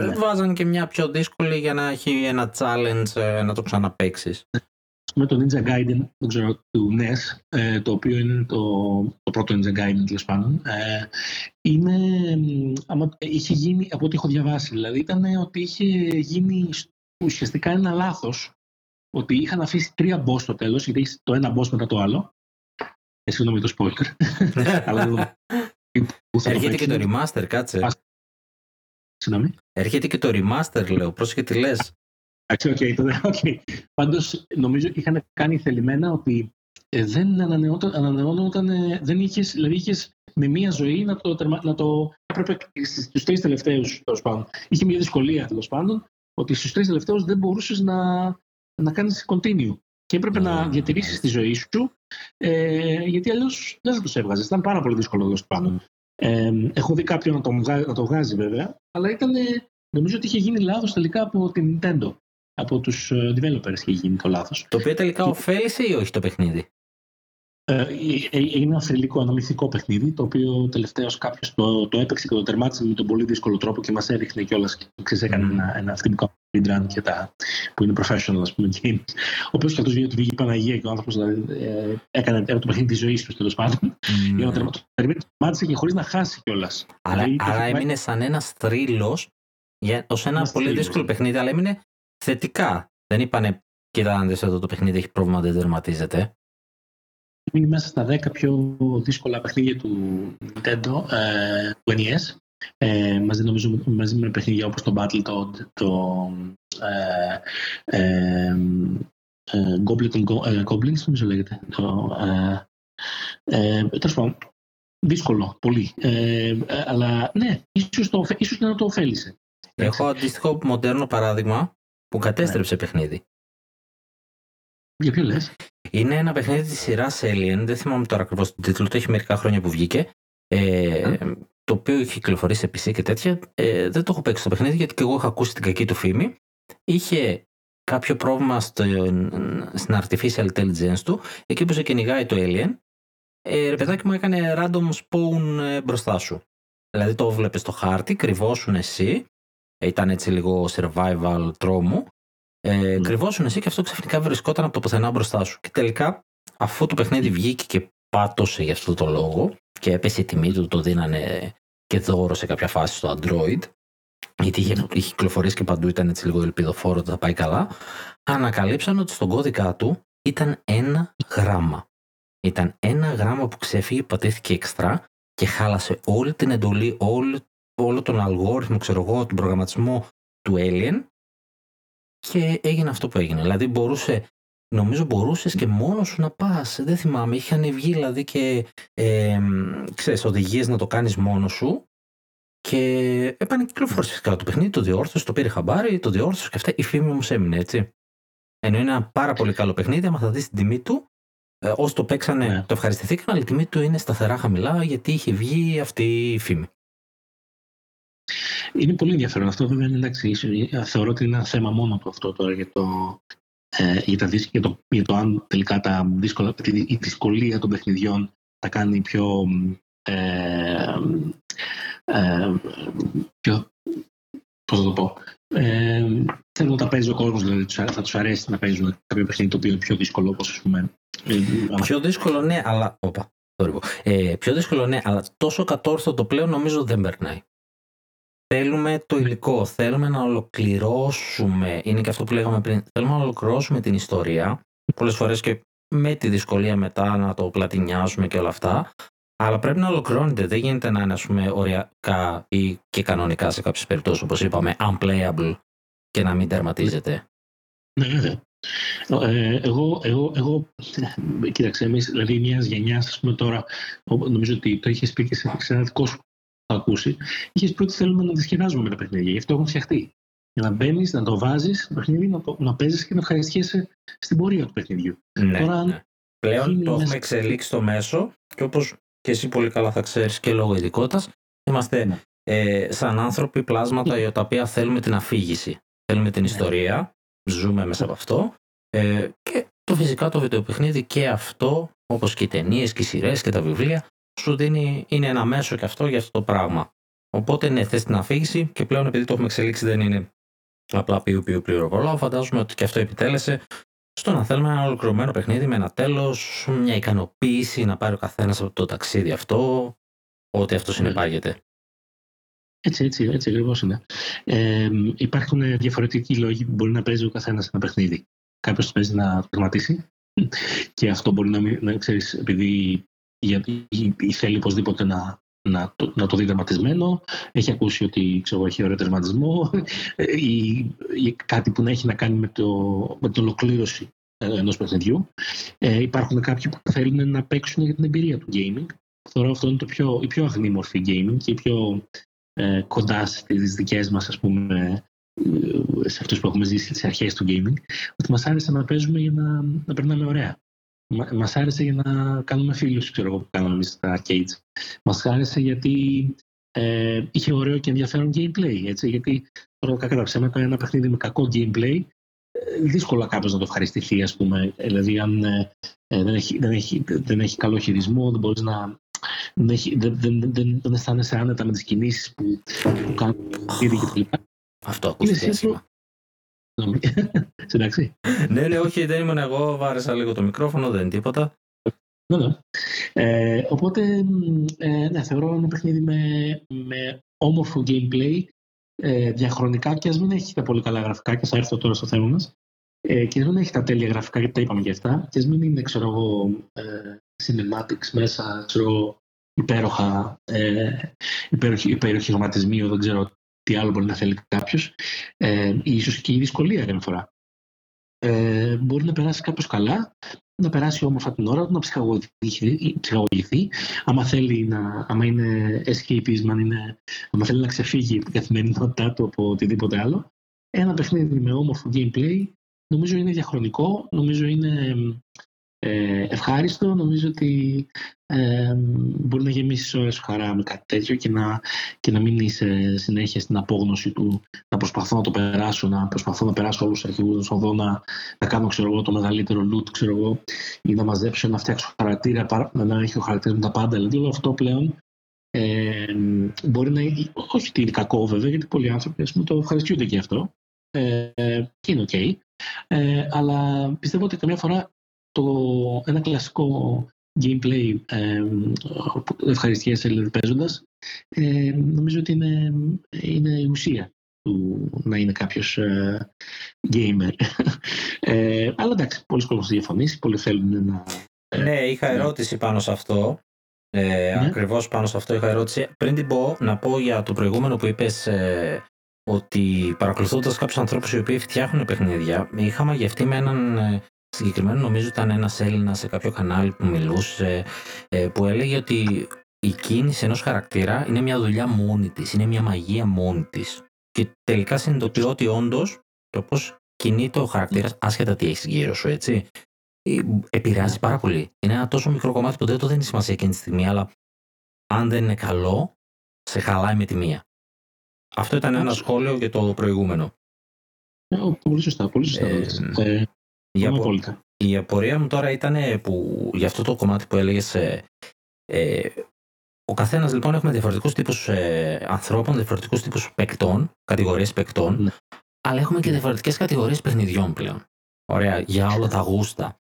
ναι. βάζαν και μια πιο δύσκολη για να έχει ένα challenge να το ξαναπέξει με το Ninja Gaiden, δεν ξέρω, του NES, ε, το οποίο είναι το, το πρώτο Ninja Gaiden τέλος πάντων, ε, είναι, άμα, είχε γίνει, από ό,τι έχω διαβάσει, δηλαδή ήταν ότι είχε γίνει ουσιαστικά ένα λάθος, ότι είχαν αφήσει τρία boss στο τέλος, γιατί έχεις το ένα boss μετά το άλλο. Ε, συγγνώμη το spoiler. Έρχεται και το remaster, κάτσε. Συγγνώμη. Έρχεται και το remaster, λέω. Πρόσεχε τι λες. Εντάξει, ok, okay, Πάντως, νομίζω είχαν κάνει θελημένα ότι ε, δεν ανανεώνονταν, ε, δεν είχες, δηλαδή είχες με μία ζωή να το, να το έπρεπε στους τρεις τελευταίους, τέλος πάντων. Είχε μια δυσκολία, τέλος πάντων, ότι στους τρεις τελευταίους δεν μπορούσες να, να κάνεις continue. Και έπρεπε να ναι. διατηρήσεις τη ζωή σου, ε, γιατί αλλιώς δεν θα τους έβγαζες. Ήταν πάρα πολύ δύσκολο τέλος πάντων. Ε, έχω δει κάποιον να το, να το βγάζει βέβαια, αλλά ήταν, νομίζω ότι είχε γίνει λάθος τελικά από την Nintendo από τους ε, developers είχε γίνει το λάθος. Το οποίο τελικά και... ωφέλησε ή όχι το παιχνίδι; Ε, ε, ε είναι ένα θρηλυκό, αναμυθικό παιχνίδι, το οποίο τελευταίο κάποιος το, το έπαιξε και το τερμάτισε με τον πολύ δύσκολο τρόπο και μας έδειχνε κιόλας και έκανε mm. ένα, ένα αυτινικό speedrun και τα, που είναι professional, ας πούμε, games. Ο οποίος κι αυτός βγήκε, του βγήκε η Παναγία και ο άνθρωπος δηλαδή, ε, έκανε το παιχνίδι της ζωής τους τέλος πάντων. Mm. Για να το τερμάτισε και χωρίς να χάσει κιόλας. Άρα, δηλαδή, άρα έμεινε σαν ένας θρύλος ως ένα πολύ δύσκολο παιχνίδι, αλλά έμεινε θετικά. Δεν είπανε, κοιτάξτε εδώ το παιχνίδι έχει πρόβλημα, δεν τερματίζεται. Είναι μέσα στα 10 πιο δύσκολα παιχνίδια του Nintendo, ε, του NES. Ε, μαζί, νομίζω, μαζί με παιχνίδια όπως το Battletoad, το ε, ε, ε, Goblin, ε, Goblins, νομίζω λέγεται. Το, ε, ε, τέλος πάντων, δύσκολο, πολύ. Ε, ε, αλλά ναι, ίσως, το, ίσως να το ωφέλησε. Έχω αντίστοιχο μοντέρνο παράδειγμα που κατέστρεψε ναι. παιχνίδι. Για ποιο λες; Είναι ένα παιχνίδι της σειράς Alien, δεν θυμάμαι τώρα ακριβώς τον τίτλο, το έχει μερικά χρόνια που βγήκε. Ε, το οποίο έχει κυκλοφορήσει σε PC και τέτοια. Ε, δεν το έχω παίξει το παιχνίδι γιατί και εγώ είχα ακούσει την κακή του φήμη. Είχε κάποιο πρόβλημα στο, στην artificial intelligence του, εκεί που σε κυνηγάει το Alien. Ε, ρε παιδάκι μου έκανε random spawn ε, μπροστά σου. Δηλαδή το βλέπεις στο χάρτη, κρυβόσουν εσύ ήταν έτσι λίγο survival τρόμου. Ε, mm. Κρυβόσουν εσύ και αυτό ξαφνικά βρισκόταν από το πουθενά μπροστά σου. Και τελικά, αφού το παιχνίδι βγήκε και πάτωσε για αυτό το λόγο και έπεσε η τιμή του, το δίνανε και δώρο σε κάποια φάση στο Android, γιατί είχε, είχε κυκλοφορήσει και παντού ήταν έτσι λίγο ελπιδοφόρο ότι θα πάει καλά, ανακαλύψαν ότι στον κώδικα του ήταν ένα γράμμα. Ήταν ένα γράμμα που ξέφυγε, πατήθηκε εξτρά και χάλασε όλη την εντολή, όλη όλο τον αλγόριθμο, ξέρω εγώ, τον προγραμματισμό του Alien και έγινε αυτό που έγινε. Δηλαδή μπορούσε, νομίζω μπορούσες και μόνος σου να πας, δεν θυμάμαι, είχαν βγει δηλαδή και ε, ξέρεις, οδηγίες να το κάνεις μόνος σου και επανεκυκλοφόρησε φυσικά το παιχνίδι, το διόρθωσες, το πήρε χαμπάρι, το διόρθωσες και αυτά, η φήμη όμως έμεινε έτσι. Ενώ είναι ένα πάρα πολύ καλό παιχνίδι, άμα θα δεις την τιμή του, ε, όσοι το παίξανε ναι. το ευχαριστηθήκαν, αλλά η τιμή του είναι σταθερά χαμηλά γιατί είχε βγει αυτή η φήμη. Είναι πολύ ενδιαφέρον αυτό. Βέβαια, εντάξει, θεωρώ ότι είναι ένα θέμα μόνο του αυτό τώρα για, το, ε, για τα δίσκια, για το, για το αν τελικά τα δύσκολα, η δυσκολία των παιχνιδιών τα κάνει πιο, ε, ε, πιο πώς θα το πω, ε, θέλω να τα παίζει ο κόσμος, δηλαδή θα τους αρέσει να παίζουν κάποιο παιχνίδι το οποίο είναι πιο δύσκολο, όπως ας πούμε. Ε, πιο δύσκολο, ναι, αλλά. Οπα, ε, πιο δύσκολο, ναι, αλλά τόσο κατόρθωτο πλέον νομίζω δεν περνάει. Θέλουμε το υλικό, θέλουμε να ολοκληρώσουμε, είναι και αυτό που λέγαμε πριν, θέλουμε να ολοκληρώσουμε την ιστορία, πολλές φορές και με τη δυσκολία μετά να το πλατινιάζουμε και όλα αυτά, αλλά πρέπει να ολοκληρώνεται, δεν γίνεται να είναι ας πούμε οριακά ή και κανονικά σε κάποιες περιπτώσεις όπως είπαμε unplayable και να μην τερματίζεται. Ναι, βέβαια. Ε, εγώ, εγώ, εγώ, κοίταξε, εμείς, δηλαδή μιας γενιάς, ας πούμε τώρα, νομίζω ότι το είχες πει και σε ένας δικό σου ακούσει, είχες πρώτη θέλουμε να δυσκευάζουμε με τα παιχνίδια. Γι' αυτό έχουν φτιαχτεί. Για να μπαίνεις, να το βάζεις το παιχνίδι, να, το, να παίζεις και να ευχαριστιέσαι στην πορεία του παιχνιδιού. Ναι, Τώρα, ναι. Πλέον το έχουμε εξελίξει στο μέσο και όπως και εσύ πολύ καλά θα ξέρεις και λόγω ειδικότητας, είμαστε ναι. ε, σαν άνθρωποι πλάσματα για τα οποία θέλουμε την αφήγηση. Θέλουμε την ναι. ιστορία, ζούμε μέσα από αυτό ε, και το φυσικά το βιντεοπαιχνίδι και αυτό, όπως και οι ταινίες και οι σειρές και τα βιβλία, σου δίνει, είναι ένα μέσο και αυτό για αυτό το πράγμα. Οπότε ναι, θες την αφήγηση και πλέον επειδή το έχουμε εξελίξει δεν είναι απλά πιου πιου πληροβολάω, φαντάζομαι ότι και αυτό επιτέλεσε στο να θέλουμε ένα ολοκληρωμένο παιχνίδι με ένα τέλος, μια ικανοποίηση να πάρει ο καθένας από το ταξίδι αυτό, ό,τι αυτό ναι. συνεπάγεται. Έτσι, έτσι, έτσι ακριβώς είναι. Ε, υπάρχουν διαφορετικοί λόγοι που μπορεί να παίζει ο καθένας ένα παιχνίδι. Κάποιος παίζει να τερματίσει και αυτό μπορεί να μην, να ξέρεις, επειδή γιατί θέλει οπωσδήποτε να, να, το, να το δει τερματισμένο, έχει ακούσει ότι ξέρω, έχει ωραίο τερματισμό ή, ή, κάτι που να έχει να κάνει με, το, με την ολοκλήρωση ενός παιχνιδιού. Ε, υπάρχουν κάποιοι που θέλουν να παίξουν για την εμπειρία του gaming. Θεωρώ αυτό είναι το πιο, η πιο αγνή μορφή gaming και η πιο ε, κοντά στις δικές μας ας πούμε ε, σε αυτούς που έχουμε ζήσει στις αρχές του gaming ότι μας άρεσε να παίζουμε για να, να περνάμε ωραία. Μα, μας άρεσε για να κάνουμε φίλους, ξέρω εγώ, που κάναμε εμείς στα arcades. Μας άρεσε γιατί ε, είχε ωραίο και ενδιαφέρον gameplay, έτσι, γιατί τώρα κατά ψέματα ένα παιχνίδι με κακό gameplay ε, δύσκολα κάποιος να το ευχαριστηθεί, ας πούμε. Δηλαδή, αν ε, δεν, έχει, δεν, έχει, δεν έχει καλό χειρισμό, δεν μπορείς να, δεν, έχει, δεν, δεν, δεν, δεν αισθάνεσαι άνετα με τις κινήσεις που, που κάνουν και λοιπά. Αυτό ακούστηκε άσχημα. Εντάξει. ναι, ναι, όχι, δεν ήμουν εγώ, βάρεσα λίγο το μικρόφωνο, δεν είναι τίποτα. Ναι, ναι. Ε, οπότε, ε, ναι, θεωρώ ένα παιχνίδι με, με όμορφο gameplay, ε, διαχρονικά και ας μην έχει τα πολύ καλά γραφικά και θα έρθω τώρα στο θέμα μας ε, και δεν έχει τα τέλεια γραφικά γιατί τα είπαμε και αυτά και ας μην είναι, ξέρω εγώ, ε, cinematics μέσα, ξέρω, υπέροχα, ε, υπέροχοι, υπέροχοι δεν ξέρω τι άλλο μπορεί να θέλει κάποιος, ε, ίσως και η δυσκολία μια φορά. Ε, μπορεί να περάσει κάποιο καλά, να περάσει όμορφα την ώρα του, να ψυχαγωγηθεί, ψυχαγωγηθεί άμα θέλει να, άμα είναι escapism, αν είναι, άμα θέλει να ξεφύγει την καθημερινότητά του από οτιδήποτε άλλο. Ένα παιχνίδι με όμορφο gameplay νομίζω είναι διαχρονικό, νομίζω είναι ε, ευχάριστο. Νομίζω ότι ε, μπορεί να γεμίσεις ώρες χαρά με κάτι τέτοιο και να, και να μην είσαι συνέχεια στην απόγνωση του να προσπαθώ να το περάσω, να προσπαθώ να περάσω όλους τους αρχηγούς, να να, να κάνω ξέρω εγώ, το μεγαλύτερο loot ξέρω εγώ, ή να μαζέψω, να φτιάξω χαρακτήρα, να έχει ο χαρακτήρα με τα πάντα. Δηλαδή όλο αυτό πλέον ε, μπορεί να είναι, όχι ότι είναι κακό βέβαια, γιατί πολλοί άνθρωποι πούμε, το ευχαριστούνται και αυτό. Ε, και είναι οκ. Ε, αλλά πιστεύω ότι καμιά φορά το, ένα κλασικό gameplay ε, ευχαριστιέσαι δηλαδή παίζοντας ε, νομίζω ότι είναι, είναι η ουσία του να είναι κάποιος ε, gamer. ε, αλλά εντάξει, πολύς κόσμος θα διαφωνήσει, πολλοί θέλουν να... Ε, ναι, είχα ερώτηση πάνω σε αυτό. Ε, ναι. Ακριβώς πάνω σε αυτό είχα ερώτηση. Πριν την πω, να πω για το προηγούμενο που είπες ε, ότι παρακολουθώντας κάποιους ανθρώπους οι οποίοι φτιάχνουν παιχνίδια, είχα μαγευτεί με έναν ε, Συγκεκριμένα νομίζω ήταν ένας Έλληνας σε κάποιο κανάλι που μιλούσε ε, που έλεγε ότι η κίνηση ενός χαρακτήρα είναι μια δουλειά μόνη της, είναι μια μαγεία μόνη της. Και τελικά συνειδητοποιώ ότι όντως το πώς κινείται ο χαρακτήρας, άσχετα τι έχει γύρω σου, έτσι, ε, επηρεάζει πάρα πολύ. Είναι ένα τόσο μικρό κομμάτι που δεν το δίνει σημασία εκείνη τη στιγμή, αλλά αν δεν είναι καλό, σε χαλάει με τη μία. Αυτό ήταν ένα σχόλιο για το προηγούμενο. Ε, πολύ σωστά, πολύ σωστά. Ε, η, απο... η απορία μου τώρα ήταν που για αυτό το κομμάτι που έλεγες. Ε, ε, ο καθένας λοιπόν έχουμε διαφορετικούς τύπους ε, ανθρώπων, διαφορετικούς τύπους παικτών, κατηγορίες παικτών, ναι. αλλά έχουμε και διαφορετικές κατηγορίες παιχνιδιών πλέον. Ωραία, για όλα τα γούστα.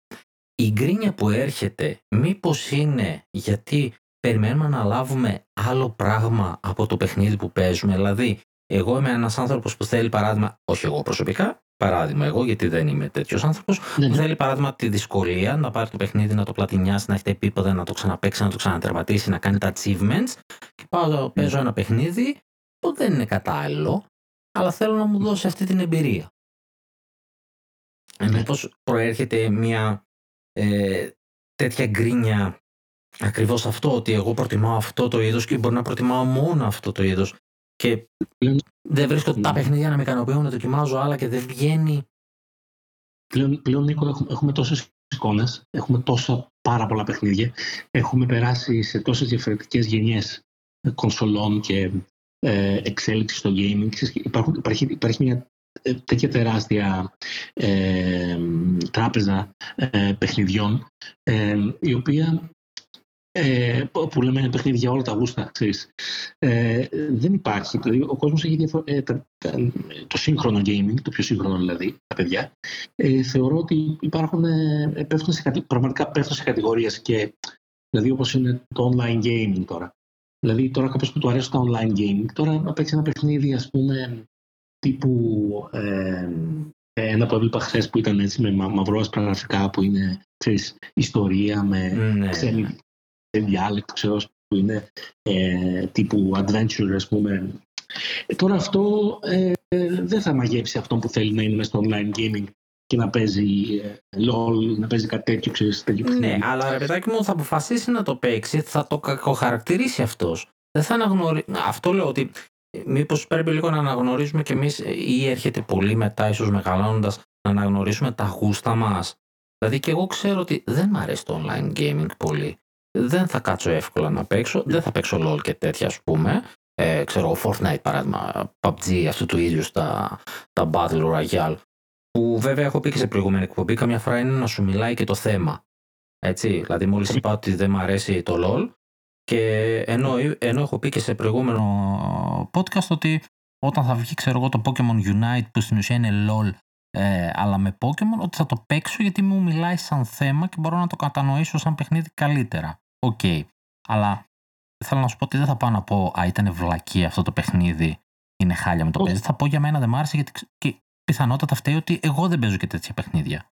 Η γκρίνια που έρχεται, μήπως είναι γιατί περιμένουμε να λάβουμε άλλο πράγμα από το παιχνίδι που παίζουμε; Δηλαδή, εγώ είμαι ένας άνθρωπος που θέλει παράδειγμα, όχι εγώ προσωπικά, παράδειγμα εγώ, γιατί δεν είμαι τέτοιος άνθρωπος, ναι, ναι. θέλει παράδειγμα τη δυσκολία να πάρει το παιχνίδι, να το πλατινιάσει, να έχει τα επίπεδα, να το ξαναπέξει, να το ξανατερματίσει, να κάνει τα achievements. Και πάω, παίζω ένα παιχνίδι που δεν είναι κατάλληλο, αλλά θέλω να μου δώσει αυτή την εμπειρία. Ε, μήπως προέρχεται μια ε, τέτοια γκρίνια ακριβώς αυτό, ότι εγώ προτιμάω αυτό το είδος και μπορεί να προτιμάω μόνο αυτό το είδος. Και δεν βρίσκω τα ναι. παιχνίδια να με ικανοποιούν, να δοκιμάζω άλλα και δεν βγαίνει. Πλέον, πλέον Νίκο, έχουμε, έχουμε τόσες εικόνες, έχουμε τόσα πάρα πολλά παιχνίδια. Έχουμε περάσει σε τόσες διαφορετικές γενιές κονσολών και ε, εξέλιξη στο gaming. Υπάρχουν, υπάρχει, υπάρχει μια ε, τέτοια τεράστια ε, τράπεζα ε, παιχνιδιών ε, η οποία ε, που λέμε ένα παιχνίδι για όλα τα γούστα, Ε, δεν υπάρχει. Δηλαδή, ο κόσμος έχει διαφο- ε, το σύγχρονο gaming, το πιο σύγχρονο δηλαδή, τα παιδιά, ε, θεωρώ ότι υπάρχουν, ε, πέφτουν σε, πραγματικά πέφτουν σε κατηγορίες και δηλαδή όπως είναι το online gaming τώρα. Δηλαδή τώρα κάποιος που του αρέσει το online gaming, τώρα να παίξει ένα παιχνίδι ας πούμε τύπου ε, ένα που έβλεπα χθες που ήταν έτσι με μαυρό γραφικά που είναι ξέρεις, ιστορία με ναι. ξένη διάλεκτο, ξέρω, που είναι ε, τύπου adventure, ας πούμε. Ε, τώρα αυτό ε, δεν θα μαγεύσει αυτό που θέλει να είναι μέσα στο online gaming και να παίζει ε, LOL, να παίζει κάτι τέτοιο, ξέρεις, τέτοιο Ναι, αλλά ρε παιδάκι μου θα αποφασίσει να το παίξει, θα το κακοχαρακτηρίσει αυτός. Δεν θα αναγνωρίσει. Αυτό λέω ότι ε, μήπως πρέπει λίγο να αναγνωρίζουμε κι εμείς ή έρχεται πολύ μετά, ίσως μεγαλώνοντας, να αναγνωρίσουμε τα γούστα μας. Δηλαδή και εγώ ξέρω ότι δεν μου αρέσει το online gaming πολύ δεν θα κάτσω εύκολα να παίξω, δεν θα παίξω LOL και τέτοια ας πούμε. Ε, ξέρω, Fortnite παράδειγμα, PUBG, αυτού του ίδιου στα τα Battle Royale. Που βέβαια έχω πει και σε προηγούμενη εκπομπή, καμιά φορά είναι να σου μιλάει και το θέμα. Έτσι, δηλαδή μόλις είπα ότι δεν μου αρέσει το LOL και ενώ, ενώ έχω πει και σε προηγούμενο podcast ότι όταν θα βγει ξέρω εγώ το Pokemon Unite που στην ουσία είναι LOL ε, αλλά με Pokemon ότι θα το παίξω γιατί μου μιλάει σαν θέμα και μπορώ να το κατανοήσω σαν παιχνίδι καλύτερα. OK. Okay. Αλλά θέλω να σου πω ότι δεν θα πάω να πω Α, ήταν βλακή αυτό το παιχνίδι. Είναι χάλια με το παίζει. Θα πω για μένα δεν μ' άρεσε γιατί και πιθανότατα φταίει ότι εγώ δεν παίζω και τέτοια παιχνίδια.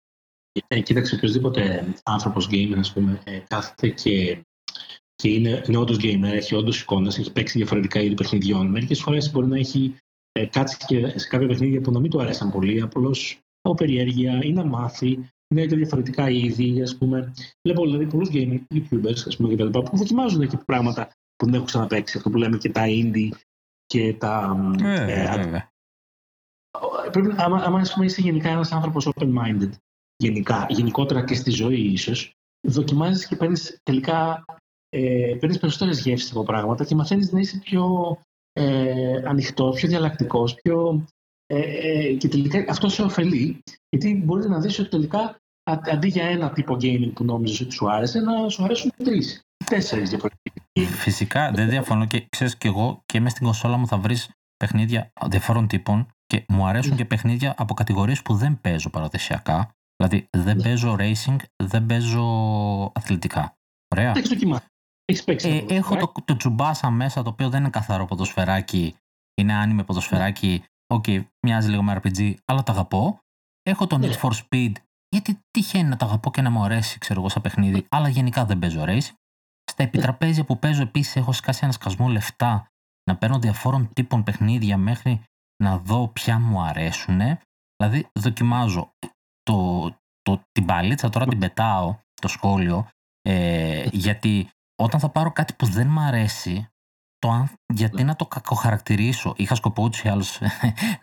Ε, κοίταξε, οποιοδήποτε άνθρωπος gamer, ας πούμε, ε, κάθεται και, και είναι, είναι όντως gamer, έχει όντως εικόνες, έχει παίξει διαφορετικά είδη παιχνιδιών. Μερικές φορές μπορεί να έχει ε, κάτσει και σε κάποια παιχνίδια που να μην του αρέσαν πολύ, απλώς από περιέργεια ή να μάθει είναι και διαφορετικά είδη, ας πούμε. Βλέπω δηλαδή πολλούς gaming, YouTubers, ας πούμε, και τα που δοκιμάζουν και πράγματα που δεν έχουν ξαναπέξει. Αυτό που λέμε και τα indie και τα. Ε, ε, ε, πρέπει, άμα, άμα ας πούμε, είσαι γενικά ένας άνθρωπος open-minded, γενικά, γενικότερα και στη ζωή ίσως, δοκιμάζεις και παίρνεις τελικά ε, παίρνεις περισσότερες γεύσεις από πράγματα και μαθαίνεις να είσαι πιο ε, ανοιχτός, πιο διαλλακτικός, πιο. Ε, ε, και τελικά αυτό σε ωφελεί, γιατί μπορεί να δεις ότι τελικά αντί για ένα τύπο gaming που νόμιζες ότι σου άρεσε, να σου αρέσουν τρεις, τέσσερις διαφορετικοί. Φυσικά δεν διαφωνώ και ξέρεις και εγώ και μέσα στην κονσόλα μου θα βρεις παιχνίδια διαφόρων τύπων και μου αρέσουν και παιχνίδια από κατηγορίες που δεν παίζω παραδοσιακά. Δηλαδή δεν ναι. παίζω racing, δεν παίζω αθλητικά. Ωραία. Ε, έχω το, το τσουμπάσα μέσα το οποίο δεν είναι καθαρό ποδοσφαιράκι. Είναι anime ποδοσφαιράκι. OK, okay, μοιάζει λίγο με RPG, αλλά το αγαπώ. Έχω το Need for Speed, γιατί τυχαίνει να το αγαπώ και να μου αρέσει, ξέρω εγώ, σαν παιχνίδι, αλλά γενικά δεν παίζω race. Στα επιτραπέζια που παίζω επίσης έχω σκάσει ένα σκασμό λεφτά να παίρνω διαφόρων τύπων παιχνίδια μέχρι να δω ποια μου αρέσουν. Δηλαδή δοκιμάζω το, το, την παλίτσα, τώρα την πετάω το σχόλιο, ε, γιατί όταν θα πάρω κάτι που δεν μ' αρέσει, το γιατί ναι. να το κακοχαρακτηρίσω. Είχα σκοπό ούτω ή άλλω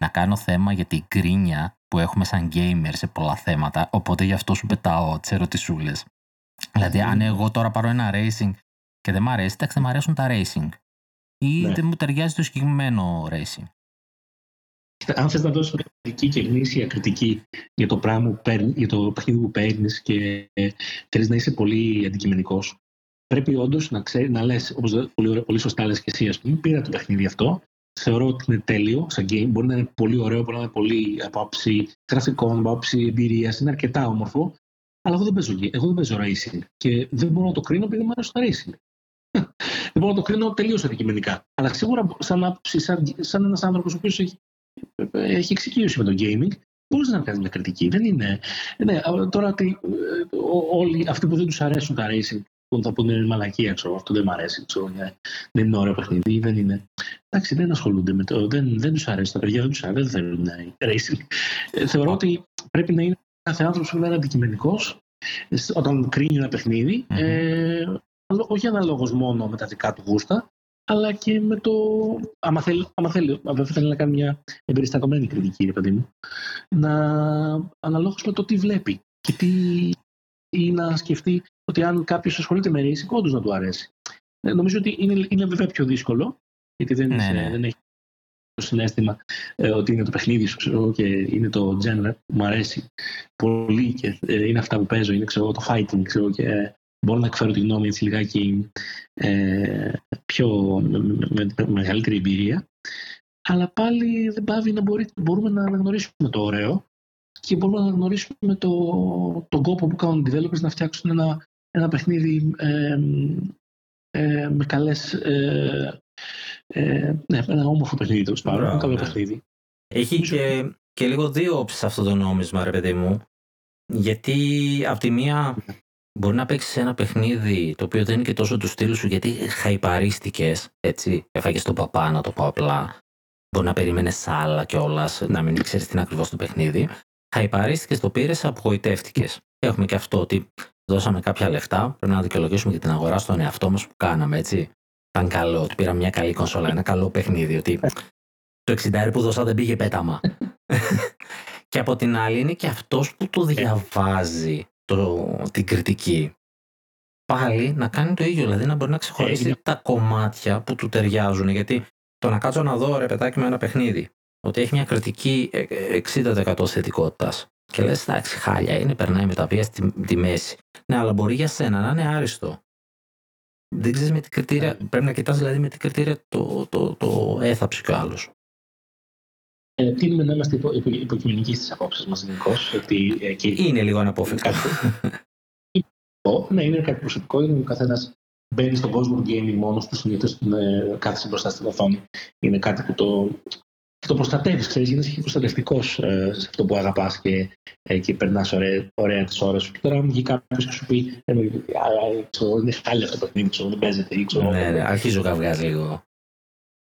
να κάνω θέμα για την κρίνια που έχουμε σαν gamer σε πολλά θέματα. Οπότε γι' αυτό σου πετάω τις ερωτησούλες. Δηλαδή, αν εγώ τώρα πάρω ένα racing και δεν μ' αρέσει, εντάξει, δεν μ' αρέσουν τα racing. Ή ναι. δεν μου ταιριάζει το συγκεκριμένο racing. Αν θες να δώσεις κριτική και γνήσια κριτική για το πράγμα που παίρνει, για το παιχνίδι που παίρνεις και θέλεις να είσαι πολύ αντικειμενικός, πρέπει όντως να, ξέρει, να λες, όπως πολύ, πολύ σωστά λες και εσύ, ας πούμε, πήρα το παιχνίδι αυτό. Θεωρώ ότι είναι τέλειο σαν game. Μπορεί να είναι πολύ ωραίο, μπορεί να είναι πολύ από άψη γραφικών, από άψη εμπειρίας. Είναι αρκετά όμορφο. Αλλά εγώ δεν παίζω, εγώ δεν παίζω racing. Και δεν μπορώ να το κρίνω επειδή μου αρέσει το racing. δεν μπορώ να το κρίνω τελείως αντικειμενικά. Αλλά σίγουρα σαν, άψη, σαν, σαν ένας άνθρωπος ο οποίος έχει, έχει εξοικείωση με το gaming, μπορείς να κάνεις μια κριτική. Δεν είναι. Ναι, τώρα ότι ε, όλοι αυτοί που δεν τους αρέσουν τα racing που θα πούνε μαλακία, ξέρω, αυτό δεν μου αρέσει, ξέρω, δεν είναι ωραίο παιχνίδι, δεν είναι. Εντάξει, δεν ασχολούνται με το, δεν, δεν τους αρέσει, τα παιδιά δεν τους αρέσει, δεν θέλουν να είναι racing. Ε, θεωρώ ότι πρέπει να είναι κάθε άνθρωπος που είναι αντικειμενικό όταν κρίνει ένα παιχνίδι, mm-hmm. ε, όχι αναλόγως μόνο με τα δικά του γούστα, αλλά και με το. Άμα θέλει, άμα θέλει, άμα θέλει να κάνει μια εμπεριστατωμένη κριτική, ρε παιδί μου, να αναλόγως με το τι βλέπει και τι ή να σκεφτεί ότι αν κάποιος ασχολείται με racing, όντως να του αρέσει. Ε, νομίζω ότι είναι, είναι βέβαια πιο δύσκολο, γιατί δεν, ναι, ναι. δεν έχει το συνέστημα ε, ότι είναι το παιχνίδι σου ξέρω, και είναι το genre που μου αρέσει πολύ και ε, είναι αυτά που παίζω, είναι ξέρω, το fighting ξέρω, και μπορώ να εκφέρω τη γνώμη έτσι λιγάκι ε, πιο, με, με, με, μεγαλύτερη εμπειρία. Αλλά πάλι δεν πάβει να μπορεί, μπορούμε να αναγνωρίσουμε το ωραίο και μπορούμε να αναγνωρίσουμε το, τον κόπο που κάνουν οι developers να φτιάξουν ένα, ένα παιχνίδι ε, ε, με καλές ε, ε, ναι, ένα όμορφο παιχνίδι τέλος πάντων. Ένα καλό ναι. παιχνίδι. Έχει και, και λίγο δύο όψεις αυτό το νόμισμα, ρε παιδί μου. Γιατί από τη μία μπορεί να παίξεις ένα παιχνίδι το οποίο δεν είναι και τόσο του στήλου σου γιατί χαϊπαρίστηκες. Έτσι, έφαγες τον παπά, να το πω απλά. Μπορεί να περίμενε άλλα κιόλας, να μην ξέρεις τι είναι ακριβώς το παιχνίδι. Χαϊπαρίστηκες, το πήρες, απογοητεύτηκες. Έχουμε και αυτό ότι δώσαμε κάποια λεφτά. Πρέπει να δικαιολογήσουμε και την αγορά στον εαυτό μας που κάναμε, έτσι ήταν καλό, ότι πήρα μια καλή κονσόλα, ένα καλό παιχνίδι, ότι το 60 που δώσα δεν πήγε πέταμα. και από την άλλη είναι και αυτός που το διαβάζει το, την κριτική. Πάλι να κάνει το ίδιο, δηλαδή να μπορεί να ξεχωρίσει τα κομμάτια που του ταιριάζουν. Γιατί το να κάτσω να δω ρε παιδάκι με ένα παιχνίδι, ότι έχει μια κριτική 60% θετικότητας. Και λες, εντάξει, χάλια είναι, περνάει με τα βία στη τη μέση. Ναι, αλλά μπορεί για σένα να είναι άριστο δεν ξέρεις με τι κριτήρια. Ναι. Πρέπει να κοιτάς δηλαδή με τι κριτήρια το, το, το έθαψε κι ο άλλος. Ε, τίνουμε να είμαστε υπο, υπο, υποκειμενικοί στις απόψεις μας γενικώς. Ε, είναι λίγο αναπόφευκτο. ναι, είναι κάτι προσωπικό. Είναι ο καθένας μπαίνει στον κόσμο του gaming μόνος του, συνήθως ε, κάθεσε μπροστά στην οθόνη. Είναι κάτι που το, το προστατεύεις, ξέρεις, γίνεσαι και προστατευτικός ε, σε αυτό που αγαπάς και, ε, και περνάς ωραία, ωραία τις ώρες σου. Και τώρα, αν βγει κάποιος και σου πει, ε, είναι χάλια αυτό το παιχνίδι, ξέρω, δεν παίζεται. Ξέρω, ναι, ναι, αρχίζω καυγά λίγο.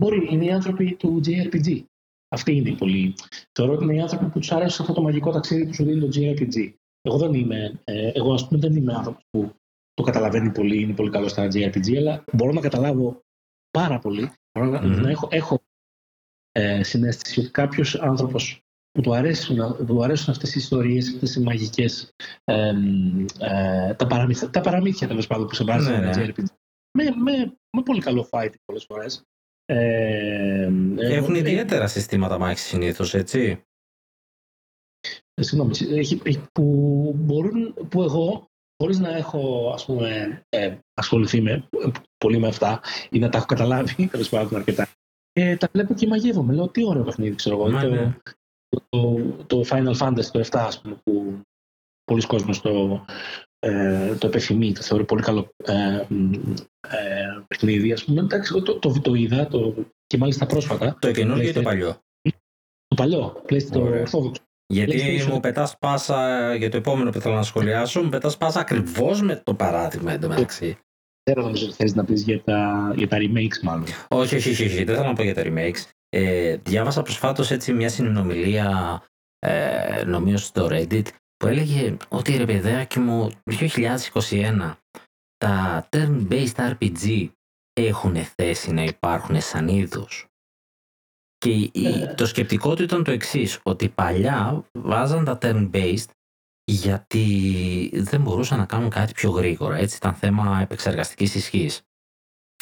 Μπορεί, είναι οι άνθρωποι του JRPG. Αυτοί είναι οι πολλοί. Θεωρώ ότι είναι οι άνθρωποι που τους αρέσει αυτό το μαγικό ταξίδι που σου δίνει το JRPG. Εγώ δεν είμαι, ε, εγώ ας πούμε δεν είμαι άνθρωπος που το καταλαβαίνει πολύ, είναι πολύ καλό στα JRPG, αλλά μπορώ να καταλάβω πάρα πολύ. Μπορώ mm-hmm. να έχω, έχω ε, συνέστηση ότι κάποιος άνθρωπος που του αρέσουν, του αρέσουν αυτές οι ιστορίες, αυτές οι μαγικές, ε, ε, τα, παραμύθια, τα παραμύθια τέλος πάντων που σε βάζει ναι, ναι. με, με, με πολύ καλό fight πολλές φορές. Ε, Έχουν ε, ιδιαίτερα συστήματα μάχης συνήθως, έτσι. Ε, συγγνώμη, έχει, που, μπορούν, που εγώ, χωρίς να έχω ας πούμε, ε, ασχοληθεί με, πολύ με αυτά ή να τα έχω καταλάβει, τέλος πάντων αρκετά, ε, τα βλέπω και μαγεύομαι. Λέω τι ωραίο παιχνίδι, ξέρω εγώ. Το, ναι. το, το, Final Fantasy το 7, ας πούμε, που πολλοί κόσμοι το, ε, το επιθυμεί, το θεωρεί πολύ καλό ε, ε, παιχνίδι. Ας πούμε, εντάξει, το, το, το, το είδα το, και μάλιστα πρόσφατα. Το καινούργιο ή το παλιό; Το παλιό, το ορθόδοξο. Γιατί μου πετάς πάσα για το επόμενο που θέλω να σχολιάσω, μου πετάς πάσα ακριβώς με το παράδειγμα εντωμεταξύ. Δεν νομίζω ότι θες να πεις για τα, για τα remakes μάλλον. Όχι, όχι, όχι, όχι. δεν θέλω να πω για τα remakes. Ε, διάβασα προσφάτως έτσι μια συνομιλία ε, νομίζω στο Reddit που έλεγε ότι ρε παιδάκι μου 2021 τα turn-based RPG έχουν θέση να υπάρχουν σαν είδος. Και ε. το σκεπτικό του ήταν το εξής, ότι παλιά βάζαν τα turn-based γιατί δεν μπορούσαν να κάνουν κάτι πιο γρήγορα. Έτσι ήταν θέμα επεξεργαστικής ισχύς.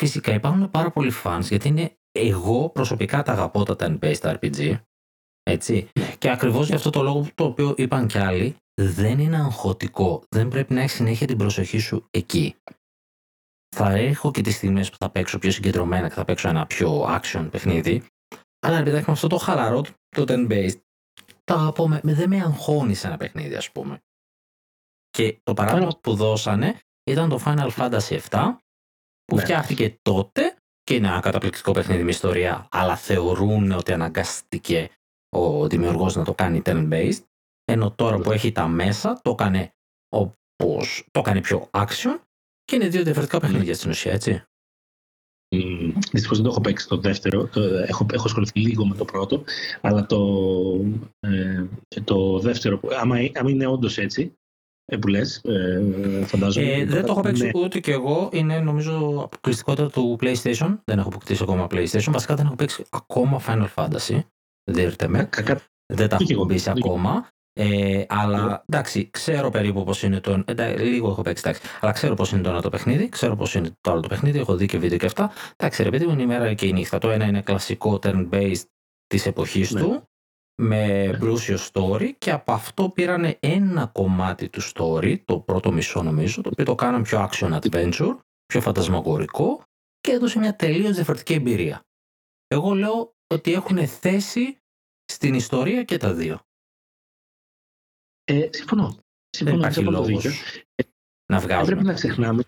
Φυσικά υπάρχουν πάρα πολλοί fans γιατί είναι εγώ προσωπικά τα αγαπώ τα turn-based RPG. Έτσι. Και ακριβώς για αυτό το λόγο το οποίο είπαν κι άλλοι, δεν είναι αγχωτικό. Δεν πρέπει να έχεις συνέχεια την προσοχή σου εκεί. Θα έχω και τις στιγμές που θα παίξω πιο συγκεντρωμένα και θα παίξω ένα πιο action παιχνίδι. Αλλά επειδή έχουμε αυτό το χαλαρό, το turn-based, τα αγαπώ, με, δεν με αγχώνει σε ένα παιχνίδι, ας πούμε. Και το παράδειγμα που δώσανε ήταν το Final Fantasy VII, που ναι. φτιάχτηκε τότε και είναι ένα καταπληκτικό παιχνίδι με ιστορία, αλλά θεωρούν ότι αναγκαστηκε ο δημιουργός να το κάνει turn-based, ενώ τώρα που έχει τα μέσα το έκανε όπως το έκανε πιο action και είναι δύο διαφορετικά παιχνίδια στην ουσία, έτσι. Δυστυχώς δεν το έχω παίξει το δεύτερο. έχω, έχω ασχοληθεί λίγο με το πρώτο. Αλλά το, ε, το δεύτερο, άμα, άμα είναι όντως έτσι, ε, που λες, ε, φαντάζομαι. Ε, δεν το έχω παίξει ναι. ούτε και εγώ. Είναι νομίζω αποκλειστικότητα του PlayStation. Δεν έχω αποκτήσει ακόμα PlayStation. Βασικά δεν έχω παίξει ακόμα Final Fantasy. Δεν με. Δεν τα έχω κουμπίσει ακόμα. Ε, αλλά εντάξει, ξέρω περίπου πώς είναι το. Εντάξει, λίγο έχω παίξει, εντάξει. Αλλά ξέρω πώς είναι το ένα το παιχνίδι, ξέρω πώς είναι το άλλο το παιχνίδι. Έχω δει και βίντεο και αυτά. Εντάξει, ρε παιδί μου, είναι η μέρα και η νύχτα. Το ένα είναι κλασικό turn-based της εποχής ναι. του. με πλούσιο story και από αυτό πήραν ένα κομμάτι του story, το πρώτο μισό νομίζω, το οποίο το κάναν πιο action adventure, πιο φαντασμαγορικό και έδωσε μια τελείως διαφορετική εμπειρία. Εγώ λέω ότι έχουν θέση στην ιστορία και τα δύο. Ε, συμφωνώ. συμφωνώ. Δεν υπάρχει λόγος να βγάζουμε. Πρέπει να ξεχνάμε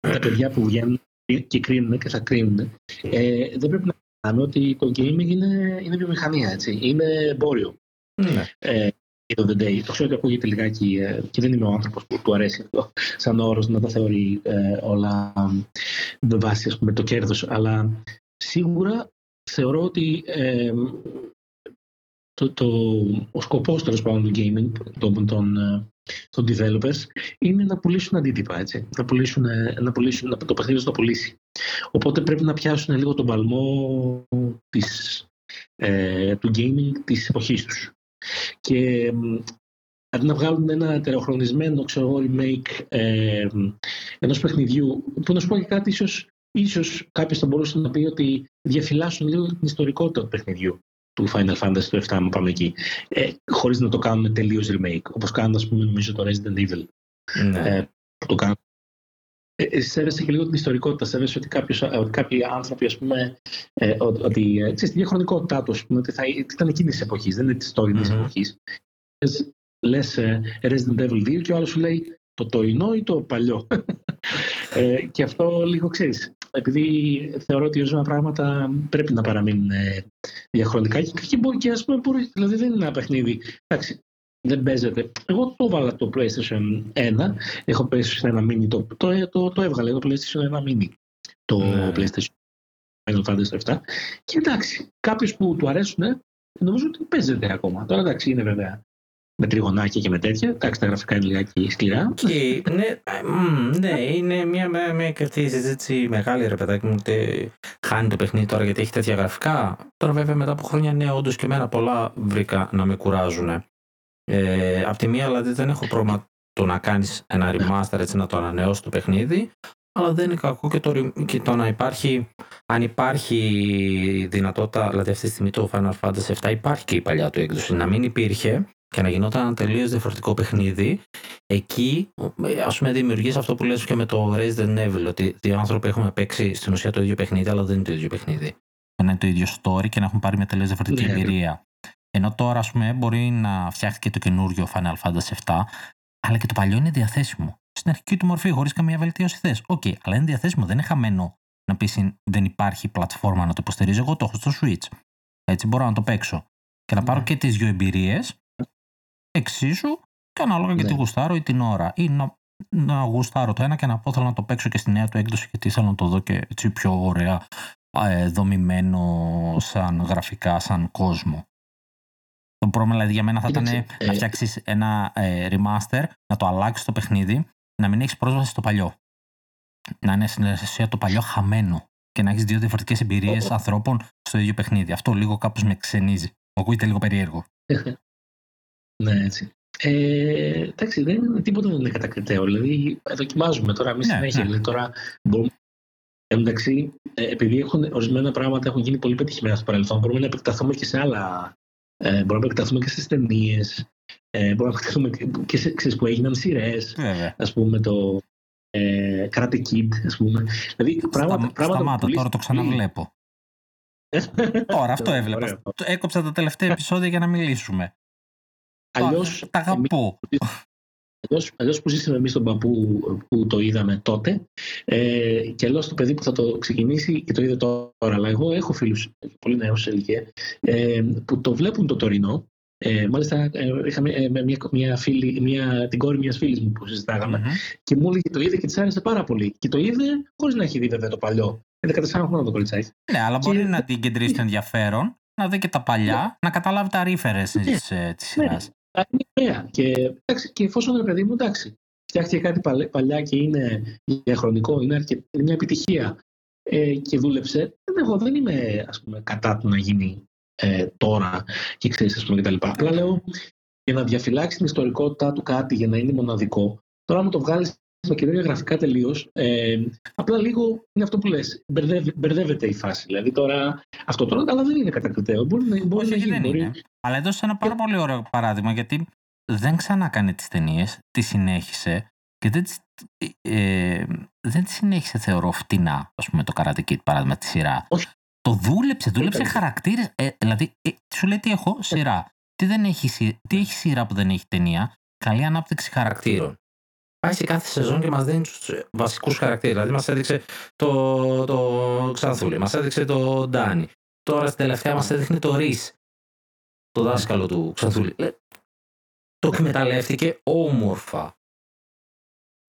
τα παιδιά που βγαίνουν και κρίνουν και θα κρίνουν. Ε, δεν πρέπει να ξεχνάμε ότι το gaming είναι, είναι βιομηχανία, έτσι. Είναι εμπόριο. Ναι. Ε, το the day. Το ξέρω ότι ακούγεται λιγάκι ε, και δεν είμαι ο άνθρωπος που του αρέσει αυτό σαν όρος να τα θεωρεί ε, όλα με βάση ας πούμε, το κέρδος. Αλλά σίγουρα θεωρώ ότι ε, το, το, ο σκοπός τέλος πάντων του gaming των, των, ε, των developers είναι να πουλήσουν αντίτυπα, έτσι. Να, πουλήσουν, ε, να, πουλήσουν, να το παιχνίδι να το πουλήσει. Οπότε πρέπει να πιάσουν λίγο τον παλμό της, ε, του gaming της εποχής τους. Και αντί να βγάλουν ένα τεροχρονισμένο ξέρω, remake ε, ενός παιχνιδιού, που να σου πω και κάτι ίσως, ίσως κάποιος θα μπορούσε να πει ότι διαφυλάσσουν λίγο την ιστορικότητα του παιχνιδιού του Final Fantasy του 7, αν πάμε εκεί, ε, χωρίς να το κάνουν τελείως remake, όπως κάνουν, ας πούμε, νομίζω το Resident Evil. Ναι. Ε, που το κάνουν. Ε, ε, σέβεσαι και λίγο την ιστορικότητα, σέβεσαι ότι, κάποιος, ότι κάποιοι άνθρωποι, ας πούμε, ε, ότι, ε, ξέρεις, τη διαχρονικότητά τους, ας πούμε, ότι θα, ήταν εκείνης της εποχής, δεν είναι της τωρινής mm-hmm. εποχής. Λες ε, Resident Evil 2 και ο άλλος σου λέει το τωρινό ή το παλιό. ε, και αυτό λίγο ξέρεις. Επειδή θεωρώ ότι ορισμένα πράγματα πρέπει να παραμείνουν ε, διαχρονικά και, και, και ας πούμε, μπορεί, δηλαδή δεν είναι ένα παιχνίδι. Εντάξει, δεν παίζεται. Εγώ το βάλα το PlayStation 1. Έχω PlayStation 1 mini. Το, το, το, το έβγαλε το PlayStation 1 mini. Το ναι. PlayStation Final Fantasy 7. Και εντάξει, κάποιο που του αρέσουν, νομίζω ότι παίζεται ακόμα. Τώρα εντάξει, είναι βέβαια με τριγωνάκια και με τέτοια. Εντάξει, τα γραφικά είναι λιγάκι σκληρά. Και, ναι, ναι, είναι μια με, με κρατή συζήτηση μεγάλη, ρε παιδάκι μου. Ότι χάνει το παιχνίδι τώρα γιατί έχει τέτοια γραφικά. Τώρα, βέβαια, μετά από χρόνια, ναι, όντως και εμένα πολλά βρήκα να με κουράζουν. Ε, απ' τη μία, δηλαδή, δεν έχω πρόβλημα το να κάνεις ένα remaster έτσι να το ανανεώσεις το παιχνίδι. Αλλά δεν είναι κακό και το, και το να υπάρχει, αν υπάρχει δυνατότητα, δηλαδή αυτή τη στιγμή το Final Fantasy 7 υπάρχει και η παλιά του έκδοση, να μην υπήρχε και να γινόταν ένα τελείως διαφορετικό παιχνίδι, εκεί ας πούμε δημιουργείς αυτό που λες και με το Resident Evil, ότι δύο άνθρωποι έχουμε παίξει στην ουσία το ίδιο παιχνίδι, αλλά δεν είναι το ίδιο παιχνίδι. Να είναι το ίδιο story και να έχουν πάρει μια τελείως διαφορετική ναι. εμπειρία. Ενώ τώρα, ας πούμε, μπορεί να φτιάχτηκε το καινούριο Final Fantasy 7, αλλά και το παλιό είναι διαθέσιμο. Στην αρχική του μορφή, χωρίς καμία βελτίωση θες. OK, okay, αλλά είναι διαθέσιμο, δεν είναι χαμένο να πεις δεν υπάρχει πλατφόρμα να το υποστηρίζει. Εγώ το έχω στο Switch. Έτσι μπορώ να το παίξω. Και να πάρω ναι. και τις δύο εμπειρίες εξίσου και ανάλογα ναι. τι γουστάρω ή την ώρα. Ή να, να γουστάρω το ένα και να πω θέλω να το παίξω και στη νέα του έκδοση γιατί θέλω να το δω και έτσι πιο ωραία ε, δομημένο σαν γραφικά, σαν κόσμο. Το πρόβλημα δηλαδή για μένα θα ήταν ε, να φτιάξεις ένα ε, remaster, να το αλλάξεις το παιχνίδι, να μην έχεις πρόσβαση στο παλιό. Να είναι στην ουσία το παλιό χαμένο και να έχεις δύο διαφορετικές εμπειρίες ανθρώπων στο ίδιο παιχνίδι. Αυτό λίγο κάπως με ξενίζει. Ακούγεται λίγο περίεργο. Ναι, έτσι. Ε, εντάξει, δεν, τίποτα δεν είναι κατακριτέο. Δηλαδή, δοκιμάζουμε τώρα εμείς ναι, συνέχεια. Ναι. Δηλαδή, τώρα μπορούμε Εντάξει, ε, επειδή έχουν, ορισμένα πράγματα έχουν γίνει πολύ πετυχημένα στο παρελθόν, μπορούμε να επεκταθούμε και σε άλλα. Ε, μπορούμε να επεκταθούμε και στις ταινίες. Ε, μπορούμε να επεκταθούμε και σε ξέρεις, που έγιναν σειρές. Α πούμε το ε, Karate Kid, ας πούμε. Δηλαδή, πράγματα, Στα, πράγματα σταμάτα, τώρα το ξαναβλέπω. τώρα αυτό έβλεπα. Έκοψα τα τελευταία επεισόδια για να μιλήσουμε. Αλλιώς, τα αγαπώ. Αλλιώς, που ζήσαμε εμείς τον παππού που το είδαμε τότε ε, και αλλιώς το παιδί που θα το ξεκινήσει και το είδε τώρα. Αλλά εγώ έχω φίλους πολύ νέους σε ηλικία ε, που το βλέπουν το τωρινό ε, μάλιστα, ε, είχαμε ε, μια, μια φίλη, μια, την κόρη μιας φίλης μου που συζητάγαμε mm-hmm. και μου έλεγε το είδε και της άρεσε πάρα πολύ. Και το είδε χωρίς να έχει δει βέβαια το παλιό. Είναι 14 χρόνια το κοριτσάκι. Ναι, αλλά και... μπορεί να την κεντρήσει το ενδιαφέρον, να δει και τα παλιά, ναι. να καταλάβει τα references ναι. Ε, της σειράς. Ναι είναι ωραία. Και, εντάξει, και εφόσον είναι παιδί μου, εντάξει, φτιάχτηκε κάτι παλιά και είναι διαχρονικό, είναι, είναι μια επιτυχία ε, και δούλεψε, εγώ δεν είμαι ας πούμε, κατά του να γίνει ε, τώρα και ξέρεις, ας πούμε, κτλ. Απλά λέω για να διαφυλάξει την ιστορικότητά του κάτι, για να είναι μοναδικό, τώρα μου το βγάλεις με καινούργια γραφικά τελείως. Ε, απλά λίγο είναι αυτό που λες. μπερδεύεται η φάση. Δηλαδή τώρα αυτό τώρα, αλλά δεν είναι κατακριτέο. Μπορεί, να, μπορεί να γίνει. Μπορεί... Αλλά έδωσε ένα πάρα πολύ ωραίο παράδειγμα γιατί δεν ξανά κάνει τις ταινίες, τις συνέχισε και δεν τις, ε, δεν τις συνέχισε θεωρώ φτηνά, ας πούμε το Karate Kid παράδειγμα τη σειρά. Όχι. Το δούλεψε, δούλεψε χαρακτήρες, ε, δηλαδή ε, σου λέει τι έχω, σειρά. Τι, δεν έχει, τι έχει σειρά που δεν έχει ταινία, καλή ανάπτυξη χαρακτήρων. Πάει σε κάθε σεζόν και μας δίνει τους βασικούς χαρακτήρες. Δηλαδή, μας έδειξε το, το Ξανθούλη, μας έδειξε το Ντάνι. Τώρα στην τελευταία μας έδειχνε το Ρις, το δάσκαλο του Ξανθούλη. Ε, το εκμεταλλεύτηκε όμορφα.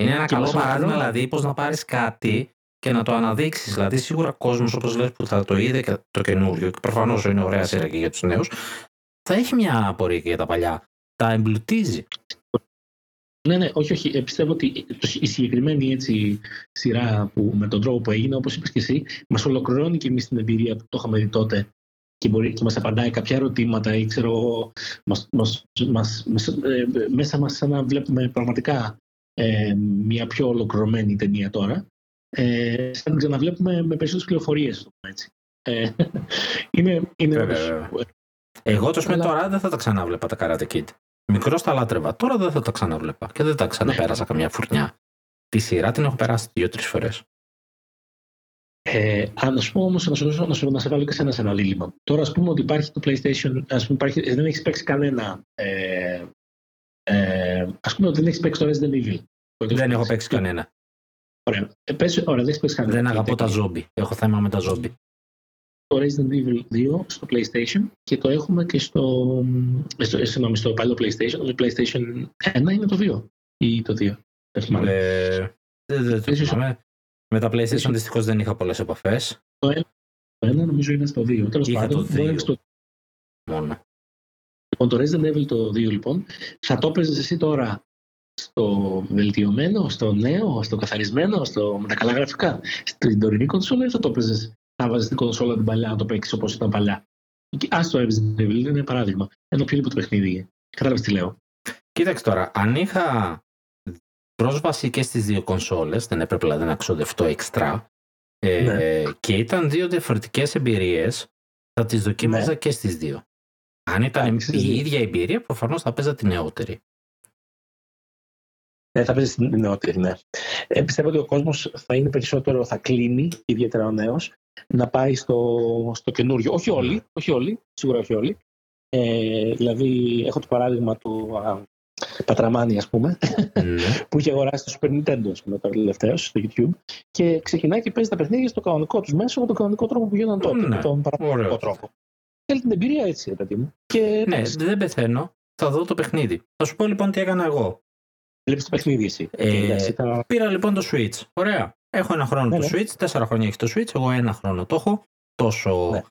Είναι ένα καλό παράδειγμα, δηλαδή, πώς να πάρεις κάτι και να το αναδείξεις. Δηλαδή, σίγουρα ο κόσμος, όπως λες, που θα το είδε και το καινούριο, και προφανώς είναι ωραία σειρά και για τους νέους, θα έχει μια απορία και για τα παλιά. Τα εμπλουτίζει. Ναι, ναι, όχι, όχι. Ε, πιστεύω ότι η συγκεκριμένη έτσι, σειρά που με τον τρόπο που έγινε, όπως είπες και εσύ, μας ολοκληρώνει και εμείς την εμπειρία που το είχαμε δει τότε και, μπορεί, και μας απαντάει κάποια ερωτήματα ή ξέρω μας, μας, μας, ε, μέσα μας σαν να βλέπουμε πραγματικά ε, μια πιο ολοκληρωμένη ταινία τώρα. Ε, σαν να ξαναβλέπουμε με περισσότερες πληροφορίες. Έτσι. Ε, είναι, είναι βέβαια, Εγώ το πούμε τώρα δεν θα τα ξαναβλέπα τα Karate Kid. Μικρός τα λάτρευα. Τώρα δεν θα τα ξαναβλέπα και δεν τα ξαναπέρασα ναι. καμιά φουρνιά. Τη σειρά την έχω περάσει δύο-τρεις φορές. Ε, αν σου πω όμως, να, σου, να, να σε βάλω και σε ένα, σε ένα δίλημα. Τώρα, ας πούμε ότι υπάρχει το PlayStation, ας πούμε, υπάρχει, δεν έχεις παίξει κανένα. Ε, ε, ας πούμε ότι δεν έχεις παίξει το Resident Evil. Δεν έχω παίξει κανένα. Ωραία. Ε, πες, ωραία, δεν έχεις παίξει κανένα. Δεν αγαπώ τα ζόμπι. Έχω θέμα με τα ζόμπι. Το Resident Evil 2 στο PlayStation και το έχουμε και στο, στο, στο, στο παλιό PlayStation. Το PlayStation 1 είναι το 2 ή το 2. Δεν θυμάμαι. Ε, δεν το θυμάμαι. Με τα PlayStation δυστυχώς δεν είχα πολλές επαφές. Το ένα, νομίζω είναι στο 2. Τέλος πάντων, το 2. Στο... Μόνο. Λοιπόν, το Resident Evil το 2 λοιπόν, θα το έπαιζες εσύ τώρα στο βελτιωμένο, στο νέο, στο καθαρισμένο, στο... με τα καλά γραφικά; Στην τωρινή κονσόλα ή θα το έπαιζες να βάζεις την κονσόλα την παλιά να το παίξεις όπως ήταν παλιά. Α το Resident Evil είναι παράδειγμα. Ένα οποιοδήποτε παιχνίδι. Κατάλαβες τι λέω. Κοίταξε τώρα, αν είχα πρόσβαση και στις δύο κονσόλες, δεν έπρεπε δηλαδή να ξοδευτώ εξτρά. Ε, ναι. Και ήταν δύο διαφορετικές εμπειρίες, θα τις δοκίμαζα ναι. και στις δύο. Αν ήταν η ίδια εμπειρία, προφανώς θα παίζα την νεότερη. Ναι, θα παίζεις την νεότερη, ναι. Ε, πιστεύω ότι ο κόσμος θα είναι περισσότερο, θα κλείνει, ιδιαίτερα ο νέος, να πάει στο, στο καινούριο. Όχι όλοι, ναι. όχι όλοι, σίγουρα όχι όλοι. Ε, δηλαδή, έχω το παράδειγμα του Πατραμάνη, ας πούμε, ναι. που είχε αγοράσει το Super Nintendo, ας πούμε, τώρα τελευταίο στο YouTube. Και ξεκινάει και παίζει τα παιχνίδια στο κανονικό τους μέσο με τον κανονικό τρόπο που γίνονταν τότε. Ναι. Με τον παραπάνω τρόπο. Θέλει την εμπειρία έτσι, παιδί μου. Και ναι, δεν πεθαίνω. Θα δω το παιχνίδι. Θα σου πω λοιπόν τι έκανα εγώ. Βλέπεις το παιχνίδι εσύ. Ε, Πήρα λοιπόν το Switch. Ωραία. Έχω ένα χρόνο ναι, το ναι. Switch, τέσσερα χρόνια έχει το Switch. Εγώ ένα χρόνο το έχω. Τόσο ναι.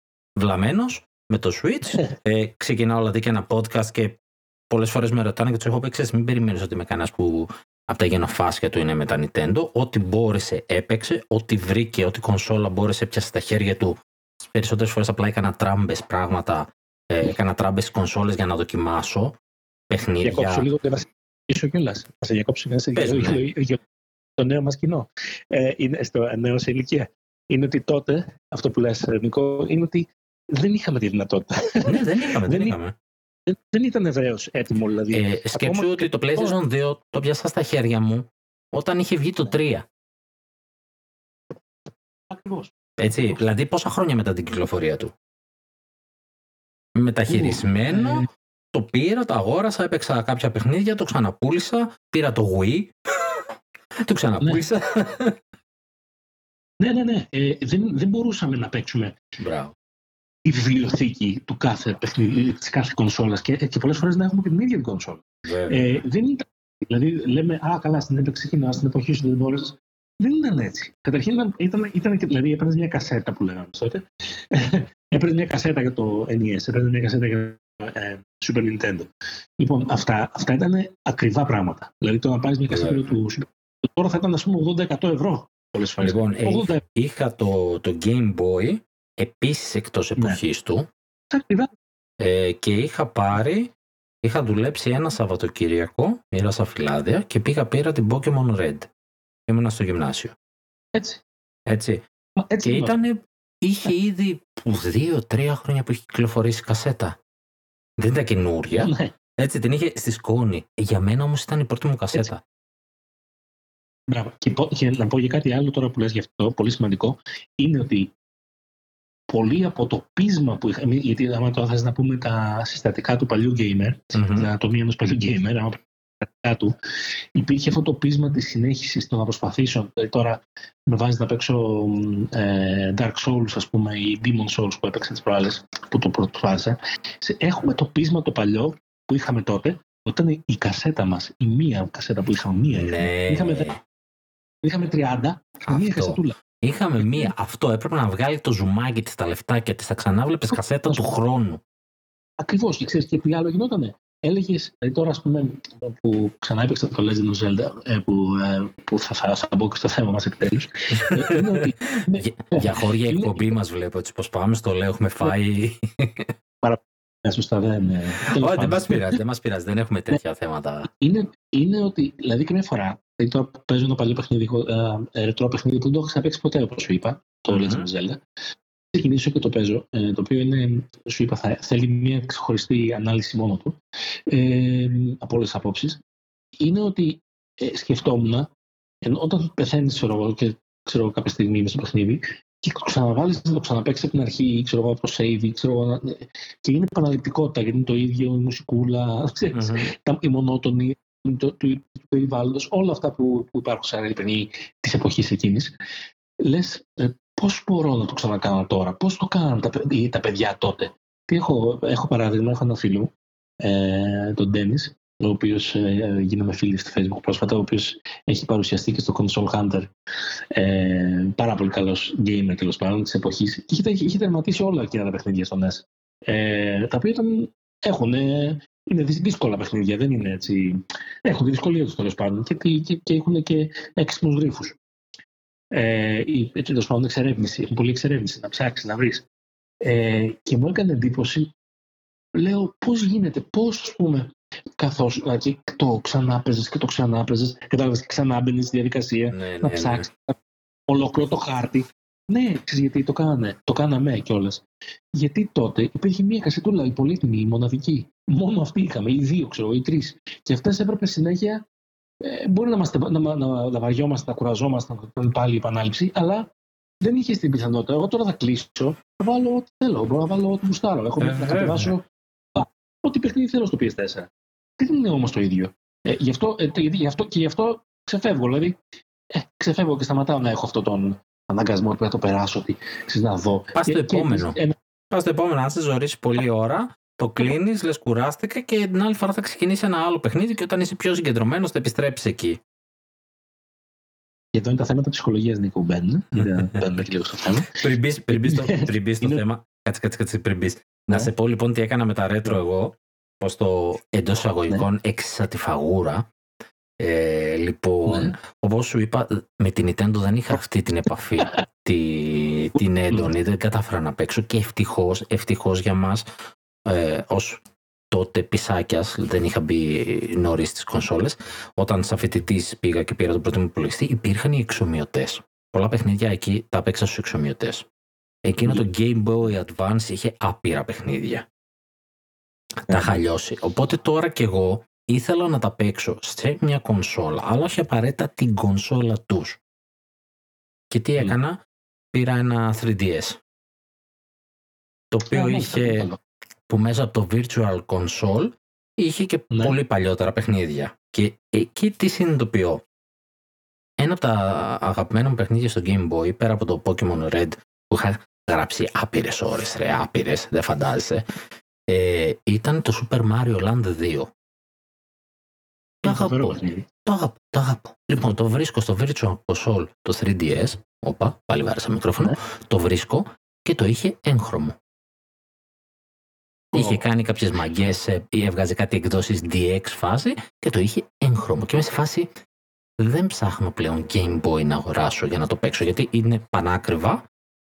βλαμμένος με το Switch. ε, ξεκινάω δηλαδή και ένα podcast και πολλές φορές με ρωτάνε και τους έχω πει: μην περιμένεις ότι είμαι κανένας που από τα γενοφάσκια του είναι με τα Nintendo. Ό,τι μπόρεσε έπαιξε, ό,τι βρήκε, ό,τι κονσόλα μπόρεσε πιάσει στα χέρια του. Τι περισσότερες φορές απλά έκανα τράμπες πράγματα, ε, έκανα τράμπες κονσόλες για να δοκιμάσω παιχνίδια. Διακόψω λίγο και να σε διακόψω κιόλας. Να σε διακόψω και να σε διακόψω για το νέο μας κοινό. Ε, είναι στο νέο σε ηλικία. Είναι ότι τότε, αυτό που λες Νικό, είναι ότι δεν είχαμε τη δυνατότητα. Ναι, δεν είχαμε. δεν είχαμε δεν ήταν ευρέως έτοιμο. Δηλαδή. Ε, σκέψου ότι το PlayStation 2 το πιάσα στα χέρια μου όταν είχε βγει το 3. Ακριβώς. Έτσι, δηλαδή πόσα χρόνια μετά την κυκλοφορία του. Μεταχειρισμένο, ε. το πήρα, το αγόρασα, έπαιξα κάποια παιχνίδια, το ξαναπούλησα, πήρα το Wii, το ξαναπούλησα. Ναι, ναι, ναι. Ε, δεν, δεν μπορούσαμε να παίξουμε Μπράβο η βιβλιοθήκη του κάθε παιχνίδι, της κάθε κονσόλας και, και πολλές φορές να έχουμε και την ίδια την κονσόλα. Ε, δεν ήταν. Δηλαδή λέμε, α, καλά, στην ένταξη κοινά, στην εποχή σου δεν μπορείς. Δεν ήταν έτσι. Καταρχήν ήταν, ήταν, ήταν και, δηλαδή έπαιρνες μια κασέτα που λέγαμε τότε. έπαιρνες μια κασέτα για το NES, έπαιρνες μια κασέτα για το ε, Super Nintendo. Λοιπόν, αυτά, αυτά ήταν ακριβά πράγματα. Δηλαδή το να πάρεις μια κασέτα του Super Τώρα θα ήταν, ας πούμε, 80-100 ευρώ. Λοιπόν, ε, είχα το, το Game Boy επίσης εκτός ναι. εποχής του ε, και είχα πάρει, είχα δουλέψει ένα Σαββατοκύριακο, μοίρασα φυλάδια και πήγα πήρα την Pokemon Red. ήμουνα στο γυμνάσιο. Έτσι. Έτσι. Μα έτσι Και είναι. ήταν, είχε ήδη δύο-τρία χρόνια που είχε κυκλοφορήσει κασέτα. Δεν ήταν καινούρια. Ναι. Έτσι, την είχε στη σκόνη. Για μένα όμως ήταν η πρώτη μου κασέτα. Μπράβο. Και, πω- και να πω για κάτι άλλο τώρα που λες γι' αυτό, πολύ σημαντικό, είναι ότι πολύ από το πείσμα που είχαμε, γιατί άμα τώρα θες να πούμε τα συστατικά του παλιού gamer, Μμμ. την ανατομία ενός παλιού gamer, άμα πούμε τα συστατικά του, υπήρχε αυτό το πείσμα της συνέχισης των αποσπαθήσεων. Δηλαδή τώρα με βάζεις να παίξω μ, ε, Dark Souls, ας πούμε, ή Demon Souls που έπαιξα τις προάλλες, που το προσπάθησα. Σε- Έχουμε το πείσμα το παλιό που είχαμε τότε, όταν η κασέτα μας, η μία κασέτα που είχαμε, μία είχαμε, Ναι. είχαμε δε- Είχαμε 30, Αυτό. μία κασετούλα. Είχαμε μία. Αυτό έπρεπε να βγάλει το ζουμάκι της τα λεφτά και της τα ξανά βλέπεις κασέτα του χρόνου. Ακριβώς. Και ξέρεις και τι άλλο γινότανε. Έλεγες, τώρα ας πούμε, που ξανά έπαιξα το Legend of Zelda, ε, που, ε, που θα, θα, θα μπω και στο θέμα μας επιτέλους. είναι ότι. ναι, Για, για χώρια είναι- εκπομπή μας βλέπω έτσι πως πάμε στο λέω έχουμε φάει. ε, σωστά, δεν. ε, τέλος Όχι, δεν πάντων. μας πειράζει, δεν μας πειράζει, δεν έχουμε τέτοια θέματα. είναι, είναι ότι, δηλαδή, καμιά φορά, δηλαδή τώρα που παίζω ένα παλιό παιχνίδι, ε, ε, ρετρό παιχνίδι που δεν το έχω ξαναπέξει ποτέ, όπως σου είπα, το Μμμ. Legend of Zelda. Ξεκινήσω και το παίζω, ε, το οποίο είναι, σου είπα, θα, θέλει μια ξεχωριστή ανάλυση μόνο του, ε, από όλες τις απόψεις. Είναι ότι ε, σκεφτόμουν, ενώ όταν πεθαίνεις, ξέρω εγώ, και ξέρω εγώ, κάποια στιγμή μέσα στο παιχνίδι, και το ξαναβάλεις να το ξαναπέξει από την αρχή, ή ξέρω εγώ, από το save, ή ξέρω εγώ, να- και είναι επαναληπτικότητα, γιατί είναι το ίδιο, η μουσικούλα, ξέρεις, Μμμ. τα, η μονότονη του, του, του περιβάλλοντος, όλα αυτά που, που υπάρχουν σε αναλυπενή της εποχής εκείνης. Λες, ε, πώς μπορώ να το ξανακάνω τώρα, πώς το κάναν τα, παι- τα παιδιά τότε. Τι έχω, έχω παράδειγμα, έχω ένα φίλο, μου, ε, τον Ντένι, ο οποίος ε, γίναμε φίλοι στη Facebook πρόσφατα, ο οποίος έχει παρουσιαστεί και στο Console Hunter. Ε, πάρα πολύ καλός gamer τέλος πάντων της εποχής. Και είχε, είχε τερματίσει όλα εκείνα τα παιχνίδια στο NES. Ε, τα οποία ήταν, έχουν, ε, είναι δυ- δύσκολα παιχνίδια, δεν είναι έτσι. Έχουν τη δυσκολία τους τέλος πάντων και, τι- και, και έχουν και έξυπνους γρήφου. Ε, ή, έτσι τέλος πάντων εξερεύνηση, έχουν πολλή εξερεύνηση να ψάξεις, να βρεις. Ε, και μου έκανε εντύπωση, λέω πώς γίνεται, πώς ας πούμε, καθώς δηλαδή, το ξανά παίζεις και το ξανά παίζεις, κατάλαβες και ξανά μπαίνει στη διαδικασία Ναι, ναι, να ναι. ψάξεις ολόκληρο το χάρτη. Ναι, ξέρεις γιατί το κάνανε. Το κάναμε κιόλας. Γιατί τότε υπήρχε μία κασετούλα, η πολύτιμη, η μοναδική. Μόνο αυτή είχαμε, ή δύο, ξέρω, ή τρεις. Και αυτές έπρεπε συνέχεια. Ε, μπορεί να, είμαστε, να, να, να, να βαριόμαστε, να κουραζόμαστε, να κάνουμε πάλι επανάληψη, αλλά δεν είχε την πιθανότητα. Εγώ τώρα θα κλείσω, θα βάλω ό,τι θέλω. Μπορώ να βάλω ό,τι γουστάρω. Έχω Ε, να βέβαια. κατεβάσω α, ό,τι παιχνίδι θέλω στο PS4. Δεν είναι όμως το ίδιο. Ε, γι, αυτό, ε, το- γι αυτό, και γι' αυτό ξεφεύγω. Δηλαδή, ε, ξεφεύγω και σταματάω να έχω αυτόν τον αναγκασμό ότι πρέπει να το περάσω, ότι ξέρεις, να δω. Πας στο Και- και επόμενο. επίσης, ένα- Πας στο επόμενο, αν σε ζωρίσει πολλή ώρα, το κλείνεις, λες κουράστηκα και την άλλη φορά θα ξεκινήσει ένα άλλο παιχνίδι και όταν είσαι πιο συγκεντρωμένος θα επιστρέψεις εκεί. Και εδώ είναι τα θέματα ψυχολογίας, Νίκο, που μπαίνουν. Γιατί να μπαίνουμε και λίγο στο θέμα. Πριν μπεις- πριν μπεις στο, πριν μπεις στο Είναι- θέμα. Κάτσε, κάτσε, κάτσε, πριν μπεις. Να Ναι. σε πω λοιπόν τι έκανα με τα ρέτρο εγώ. Πώ το εντός εισαγωγικών έξισα τη φαγούρα. Ε, λοιπόν, Ναι. Όπως σου είπα, με την Nintendo δεν είχα αυτή την επαφή τη, την έντονη, δεν κατάφερα να παίξω και ευτυχώς ευτυχώς για μας ε, ως τότε πισάκιας, δεν είχα μπει νωρίς στις κονσόλες. Όταν σαν φοιτητή πήγα και πήρα τον πρώτο μου υπολογιστή, υπήρχαν οι εξομοιωτές. Πολλά παιχνίδια εκεί τα παίξα στους εξομοιωτές. Εκείνο το Game Boy Advance είχε άπειρα παιχνίδια. Τα είχα λιώσει. Οπότε τώρα κι εγώ ήθελα να τα παίξω σε μια κονσόλα, αλλά όχι απαραίτητα την κονσόλα τους. Και τι Μμ. έκανα, πήρα ένα 3DS. Το οποίο Α, ναι, είχε, καλό. Που μέσα από το Virtual Console είχε και Ναι. πολύ παλιότερα παιχνίδια. Και εκεί τι συνειδητοποιώ. Ένα από τα αγαπημένα μου παιχνίδια στο Game Boy, πέρα από το Pokemon Red, που είχα γράψει άπειρες ώρες, ρε, άπειρες, δεν φαντάζεσαι, ε, ήταν το Super Mario Land 2. Το Είναι φοβερό αγαπώ. παιχνίδι. Το αγαπώ, το αγαπώ. Λοιπόν, το βρίσκω στο Virtual Console το 3DS. Όπα, πάλι βάреσα μικρόφωνο. Ναι. Το βρίσκω και το είχε έγχρωμο. Είχε κάνει κάποιες μαγκές ή έβγαζε κάτι εκδόσεις DX φάση και το είχε έγχρωμο. Και είμαι σε φάση δεν ψάχνω πλέον Game Boy να αγοράσω για να το παίξω γιατί είναι πανάκριβα.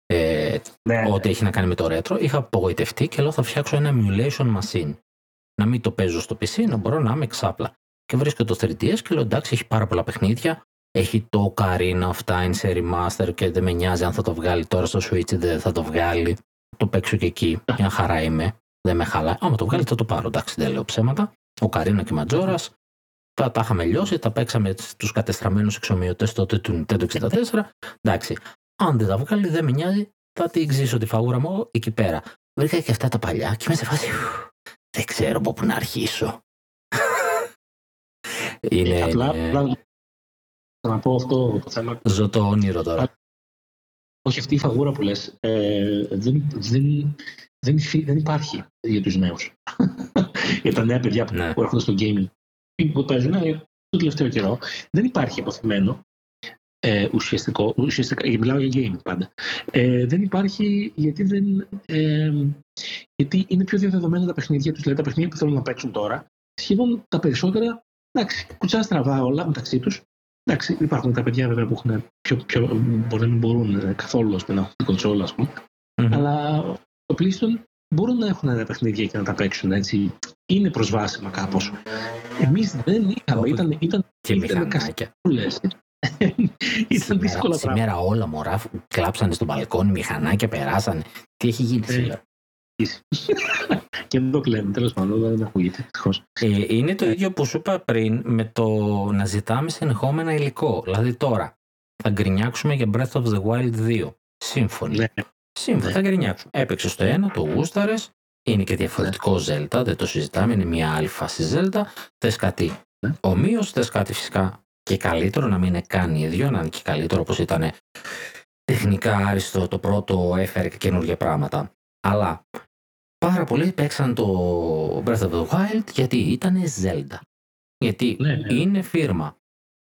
Ε, Ναι, ό,τι έχει να κάνει με το retro. Είχα απογοητευτεί και λέω θα φτιάξω ένα emulation machine. Να μην το παίζω στο PC, να μπορώ να είμαι εξάπλα. Και βρίσκω το 3DS και λέω εντάξει, έχει πάρα πολλά παιχνίδια. έχει το Ocarina of Time σε remaster και δεν με νοιάζει αν θα το βγάλει τώρα στο Switch ή δεν θα το βγάλει. Το παίξω και εκεί. Μια χαρά είμαι. Δεν με χαλάει. Άμα το βγάλει θα το πάρω. Εντάξει, δεν λέω ψέματα. Ο Καρίνα και Ματζόρας. Τα, τα είχαμε λιώσει, τα παίξαμε στου κατεστραμμένους εξομοιωτές τότε του Nintendo 64. Εντάξει. Αν δεν τα βγάλει, δεν με νοιάζει. Θα την ξύσω τη φαγούρα μου εκεί πέρα. Βρήκα και αυτά τα παλιά και είμαι σε φάση. Δεν ξέρω από πού να αρχίσω. είναι, ε, απλά, είναι... απλά να πω αυτό το θέμα. Ζω το όνειρο τώρα. Όχι αυτή η φαγούρα που λες, ε, δεν, δεν, δεν, δεν, υπάρχει για τους νέους. για τα νέα παιδιά που, ναι. που έρχονται στο gaming. Που παίζουν ε, το τελευταίο καιρό. Δεν υπάρχει αποθυμένο ε, ουσιαστικό, ουσιαστικά, μιλάω για gaming πάντα. Ε, δεν υπάρχει γιατί, δεν, ε, γιατί είναι πιο διαδεδομένα τα παιχνίδια τους, δηλαδή τα παιχνίδια που θέλουν να παίξουν τώρα, σχεδόν τα περισσότερα, εντάξει, κουτσά στραβά όλα μεταξύ τους, Εντάξει, υπάρχουν τα παιδιά βέβαια που έχουν πιο, πιο, μπορεί να μην μπορούν ε, καθόλου να έχουν την κονσόλα, ας πούμε. Mm-hmm. Αλλά το πλήστον μπορούν να έχουν ένα παιχνίδια και να τα παίξουν έτσι. Είναι προσβάσιμα κάπως. Εμείς δεν είχαμε. Ήταν, ήταν, και μηχανάκια. ήταν δύσκολα σήμερα, σήμερα όλα μωρά κλάψανε στο μπαλκόνι, μηχανάκια περάσανε. Τι έχει γίνει ε, σήμερα; και δεν το κλαίνουν, τέλος πάντων, δεν ακούγεται. Ε, είναι το ίδιο που σου είπα πριν με το να ζητάμε συνεχόμενα υλικό. Δηλαδή τώρα θα γκρινιάξουμε για Breath of the Wild 2. Σύμφωνοι. Ναι. Σύμφωνοι, ναι. θα γκρινιάξουμε. Έπαιξε στο ένα, το γούσταρες. Είναι και διαφορετικό ναι. Zelda, δεν το συζητάμε. Είναι μια άλλη φάση Zelda. Θες κάτι ναι. ομοίως, θες κάτι φυσικά και καλύτερο, να μην είναι καν ίδιο, να είναι και καλύτερο όπως ήταν τεχνικά άριστο το πρώτο, έφερε και καινούργια πράγματα. Αλλά πάρα πολλοί παίξαν το Breath of the Wild γιατί ήταν Zelda. Γιατί ναι, ναι. είναι φίρμα.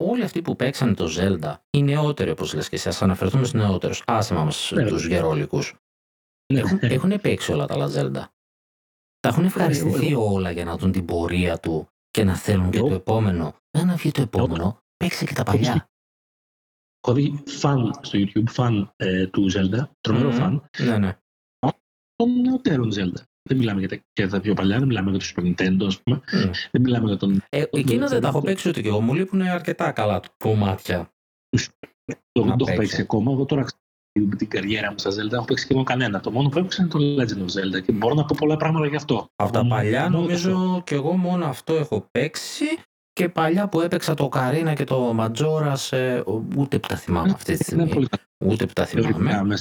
Όλοι αυτοί που παίξαν το Zelda, οι νεότεροι όπως λες και εσύ, ας αναφερθούμε στους νεότερους, άσε μας ναι, τους γερόλικους, ναι. έχουν, έχουν παίξει όλα τα άλλα Zelda. Τα έχουν ευχαριστηθεί όλα για να δουν την πορεία του και να θέλουν και το επόμενο. Δεν να βγει το επόμενο, παίξει και τα παλιά. Έχω δει φαν στο YouTube, φαν ε, του Zelda, τρομερό φαν. Ναι, ναι των νεωτέρων Zelda. Δεν μιλάμε για τα, για τα πιο παλιά, δεν μιλάμε για το Super Nintendo, ας πούμε. Mm. Δεν μιλάμε για τον. Ε, εκείνα δεν τα έχω παίξει ούτε και εγώ. Μου λείπουν αρκετά καλά κομμάτια. Το δεν το έχω παίξει ακόμα. Εγώ τώρα την καριέρα μου στα Zelda έχω παίξει και εγώ κανένα. Το μόνο που έπαιξα είναι το Legend of Zelda και μπορώ να πω πολλά πράγματα γι' αυτό. Από τα παλιά νομίζω και εγώ μόνο αυτό έχω παίξει και παλιά που έπαιξα το Καρίνα και το Ματζόρα, ούτε που τα θυμάμαι αυτή τη στιγμή. Ούτε που τα θυμάμαι.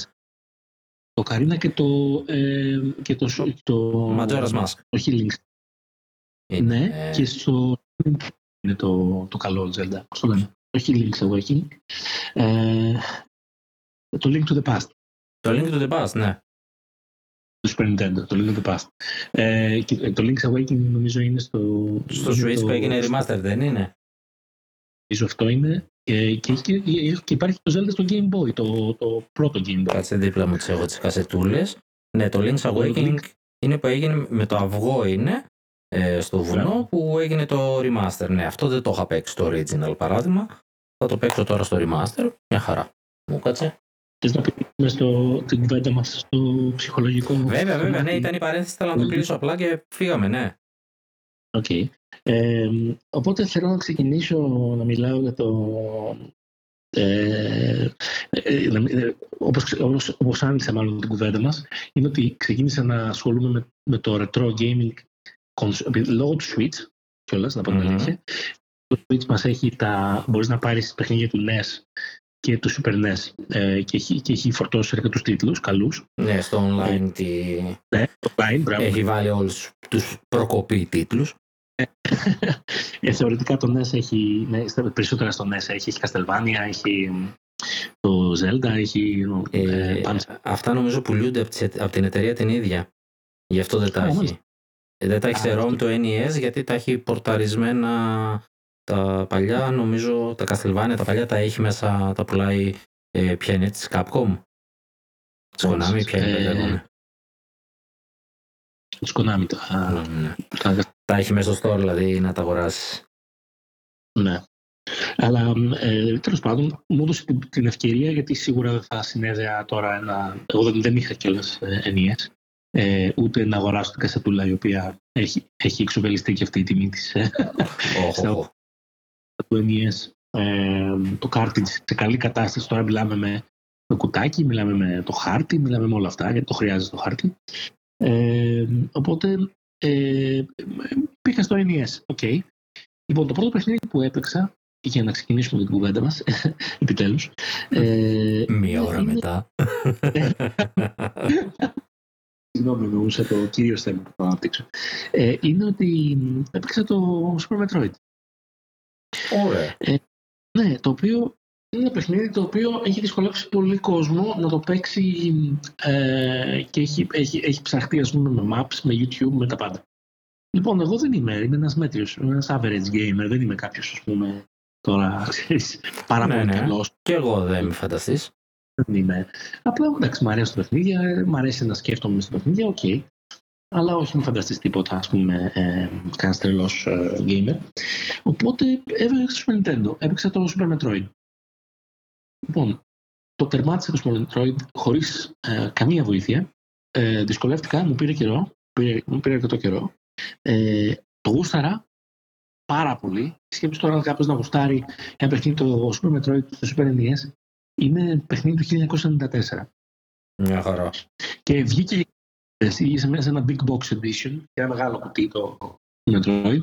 Το Καρίνα και το. Ε, και το, το Majora's Mask. Το Healing. Ναι, και στο. Είναι το, το καλό Zelda. Πώς το λέμε. Το Healing Awakening. Ε, το Link to the Past. Το Link to the Past, ναι. Το Super Nintendo, το Link to the Past. Ε, και το Link's Awakening νομίζω είναι στο... Στο Switch που έγινε remaster, δεν είναι; Νομίζω αυτό είναι. Και, και, και, και, υπάρχει το Zelda στο Game Boy, το, το πρώτο Game Boy. Κάτσε δίπλα μου τις έχω τις κασετούλες. Ναι, το Link's Awakening είναι που έγινε με το αυγό είναι, ε, στο βουνό yeah. που έγινε το remaster. Ναι, αυτό δεν το είχα παίξει στο original παράδειγμα. Θα το παίξω τώρα στο remaster. Μια χαρά. Μου κάτσε. Θες να πει στο, την κουβέντα μας στο ψυχολογικό. Βέβαια, βέβαια. Ναι, ήταν η παρένθεση. Θέλω να το κλείσω απλά και φύγαμε, ναι. OK. Okay. Ε, οπότε θέλω να ξεκινήσω να μιλάω για το... Ε, ε, ε όπως, όπως, όπως άνοιξα μάλλον την κουβέντα μας, είναι ότι ξεκίνησα να ασχολούμαι με, με το retro gaming λόγω του Switch κιόλας, να πω την mm-hmm. αλήθεια. Το Switch μας έχει τα... Μπορείς να πάρεις παιχνίδια του NES και του Super NES ε, και, έχει, και έχει φορτώσει αρκετούς τίτλους καλούς. Ναι, στο online. Τη... Ναι, online, μπράβο. Έχει βάλει όλους τους προκοπή τίτλους ε, θεωρητικά το NES έχει, ναι, περισσότερα στο NES έχει, έχει Castlevania, έχει το Zelda, έχει... Ε, ε, αυτά νομίζω πουλούνται από, από την εταιρεία την ίδια. Γι' αυτό δεν τα έχει. Ε, δεν τα έχει σε ROM το NES γιατί τα έχει πορταρισμένα τα παλιά, νομίζω τα Castlevania, τα παλιά τα έχει μέσα, τα πουλάει ε, ποια είναι της Capcom. Της Konami, ποια είναι ε, Της Konami τα, ναι. Τα έχει μέσα στο store, δηλαδή να τα αγοράσει. Ναι. Αλλά ε, τέλος πάντων μου έδωσε την, ευκαιρία γιατί σίγουρα δεν θα συνέδεα τώρα ένα. Εγώ δεν, δεν είχα κιόλας ε, ενίες. Ε, ούτε να αγοράσω την κασετούλα η οποία έχει, έχει εξοβελιστεί και αυτή η τιμή της. Ε, oh, oh, oh. ε, το cartridge σε καλή κατάσταση. Τώρα μιλάμε με το κουτάκι, μιλάμε με το χάρτη, μιλάμε με όλα αυτά, γιατί το χρειάζεται το χάρτη. Ε, οπότε ε, πήγα στο NES. Okay. Λοιπόν, το πρώτο παιχνίδι που έπαιξα, για να ξεκινήσουμε την κουβέντα μας, επιτέλους. Ε, Μία ώρα μετά. Συγγνώμη, εννοούσα το κύριο θέμα που θα αναπτύξω. Ε, είναι ότι έπαιξα το Super Metroid. Ωραία. Ε, ναι, το οποίο είναι ένα παιχνίδι το οποίο έχει δυσκολεύσει πολύ κόσμο να το παίξει ε, και έχει, έχει, έχει ψαχτεί ας πούμε, με maps, με YouTube, με τα πάντα. Λοιπόν, εγώ δεν είμαι, είμαι ένας μέτριος, είμαι ένας average gamer, δεν είμαι κάποιος, ας πούμε, τώρα, ξέρεις, πάρα ναι, πολύ ναι. καλός. Και εγώ δεν είμαι φανταστής. Δεν είμαι. Απλά, εντάξει, μου αρέσει το παιχνίδι, μου αρέσει να σκέφτομαι στο παιχνίδι, OK. Okay. Αλλά όχι να φανταστείς τίποτα, ας πούμε, ε, κανένας τρελός ε, gamer. Οπότε έπαιξα στο Nintendo, έπαιξα το Super Metroid. Λοιπόν, το τερμάτισα το Super Metroid χωρίς ε, καμία βοήθεια. Ε, δυσκολεύτηκα, μου πήρε καιρό, πήρε, μου πήρε αρκετό καιρό. Ε, το γούσταρα πάρα πολύ. Σκέψτε τώρα κάποιος να γουστάρει ένα παιχνίδι το Super Metroid στο Super NES. Είναι παιχνίδι του 1994. Μια χαρά. Και βγήκε είσαι μέσα σε ένα big box edition, ένα μεγάλο κουτί το Metroid.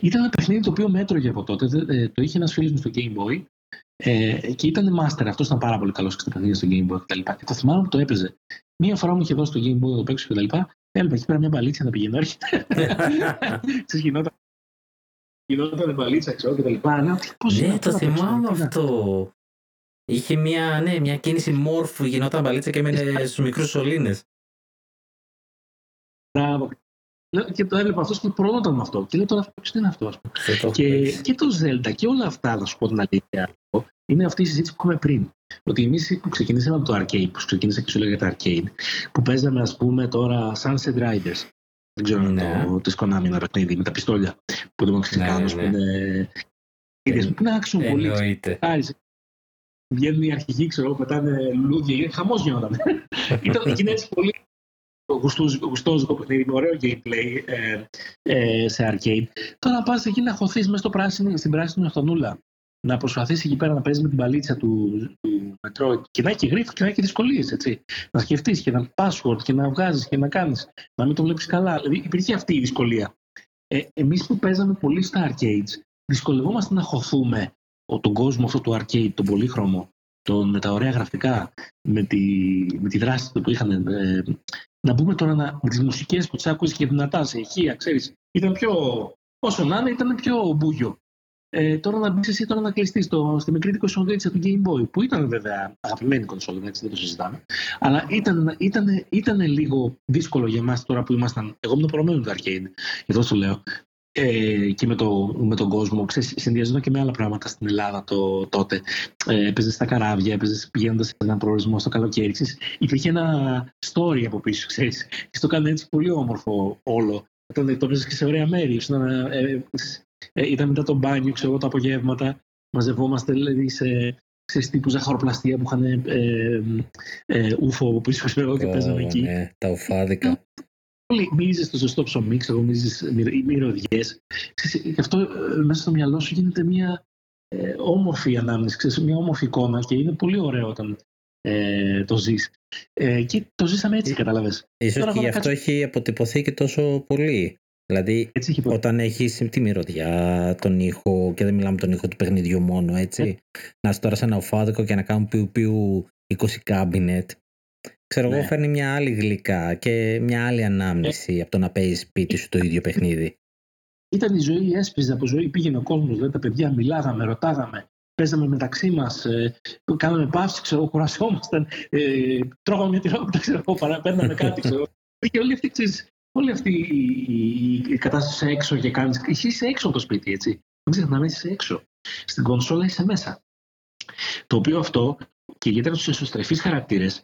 Ήταν ένα παιχνίδι το οποίο μέτρωγε από τότε. Ε, το είχε ένας φίλος μου στο Game Boy ε, και ήταν master. Αυτός ήταν πάρα πολύ καλός στο παιχνίδι στο Game Boy κτλ. Και, και το θυμάμαι που το έπαιζε. Μία φορά μου είχε δώσει το Game Boy το παίξω κτλ. Έλπα εκεί πέρα μια μπαλίτσα να πηγαίνει, έρχεται. γινόταν, γινόταν μπαλίτσα, ξέρω και τα λοιπά. Ναι, το θυμάμαι αυτό. Είχε μια, ναι, μια κίνηση μόρφου, γινόταν μπαλίτσα και έμενε στους μικρούς σωλήνες. Μπράβο. Και το έβλεπα αυτός και προνόταν με αυτό. Και λέω τώρα τι είναι αυτός. Και, και το Zelda και όλα αυτά, να σου πω την αλήθεια, είναι αυτή η συζήτηση που είχαμε πριν. Ότι εμείς που ξεκινήσαμε από το arcade, που ξεκίνησα και σου λέγα τα arcade, που παίζαμε, ας πούμε, τώρα Sunset Riders. Δεν ξέρω αν ναι. το τη Konami ένα παιχνίδι με τα πιστόλια που δεν μου ξεκάνω. Ναι, ναι. ναι. Είναι, είναι άξιο πολύ. Βγαίνουν οι αρχηγοί, ξέρω, πετάνε λουλούδια. Χαμός γινόταν. Ήταν έτσι πολύ γουστόζικο παιχνίδι με ωραίο gameplay ε, ε, σε arcade. Τώρα πας εκεί να χωθείς μέσα στο πράσινο, στην πράσινη οθονούλα. Να προσπαθήσει εκεί πέρα να παίζεις με την παλίτσα του, του Metroid και να έχει γρήφο και να έχει δυσκολίες. Να σκεφτείς και να password και να βγάζεις και να κάνεις. Να μην το βλέπεις καλά. Δηλαδή υπήρχε αυτή η δυσκολία. Ε, Εμείς που παίζαμε πολύ στα arcades, δυσκολευόμαστε να χωθούμε τον κόσμο αυτό του arcade, τον πολύχρωμο, τον, με τα ωραία γραφικά, με τη, με τη δράση που είχαν, ε, να πούμε τώρα να, με τις μουσικές που τις άκουσες και δυνατά σε ηχεία, ξέρεις. Ήταν πιο. Όσο να είναι, ήταν πιο μπούγιο. Ε, τώρα να μπεις εσύ τώρα να κλειστείς στη μικρή κονσολίτσα του Game Boy, που ήταν βέβαια αγαπημένη κονσόλα, έτσι δεν το συζητάμε. Αλλά ήταν, ήταν, ήταν λίγο δύσκολο για εμάς τώρα που ήμασταν. Εγώ ήμουν προηγούμενο του arcade, γι' αυτό το λέω ε, και με, το, με τον κόσμο. Ξέρεις, συνδυαζόταν και με άλλα πράγματα στην Ελλάδα το, τότε. Ε, έπαιζες στα καράβια, έπαιζες πηγαίνοντας σε έναν προορισμό στο καλοκαίρι. Ξέρεις, υπήρχε ένα story από πίσω, ξέρεις. Και το έκανε έτσι πολύ όμορφο όλο. Όταν το έπαιζες και σε ωραία μέρη. Ήταν, ε, ε, ήταν μετά το μπάνιο, ξέρω τα απογεύματα. Μαζευόμαστε δηλαδή σε, σε τύπου ζαχαροπλαστεία που είχαν ε, ε, ούφο από πίσω και παίζαμε εκεί. Ναι, τα ουφάδικα μύριζε το ζεστό ψωμί, ξέρω, μύριζε μυρωδιές. Γι' αυτό ε, μέσα στο μυαλό σου γίνεται μια ε, όμορφη ανάμνηση, ξέρεις, μια όμορφη εικόνα και είναι πολύ ωραίο όταν ε, το ζεις. Ε, και το ζήσαμε έτσι, ε, κατάλαβες. Ίσως και γι' αυτό έχει αποτυπωθεί και τόσο πολύ. Δηλαδή, έτσι όταν έχεις τη μυρωδιά, τον ήχο, και δεν μιλάμε τον ήχο του παιχνιδιού μόνο, έτσι. Ε. Να είσαι τώρα σε ένα οφάδικο και να κάνουν πιου πιου 20 κάμπινετ ξέρω ναι. εγώ, φέρνει μια άλλη γλυκά και μια άλλη ανάμνηση ε. από το να παίζει σπίτι σου το ίδιο παιχνίδι. Ήταν η ζωή, έσπιζε από ζωή, πήγαινε ο κόσμος, δηλαδή τα παιδιά μιλάγαμε, ρωτάγαμε, παίζαμε μεταξύ μας, ε, κάναμε παύση, ξέρω, κουρασιόμασταν, ε, τρώγαμε μια τυρόπιτα, ξέρω εγώ, παίρναμε κάτι, ξέρω. Και όλη αυτή, ξέρεις, όλη αυτή η, η, κατάσταση έξω και κάνεις. Εσύ είσαι έξω από το σπίτι, έτσι. Δεν ξεχνάμε, είσαι έξω. Στην κονσόλα είσαι μέσα. Το οποίο αυτό και για τους εσωστρεφείς χαρακτήρες,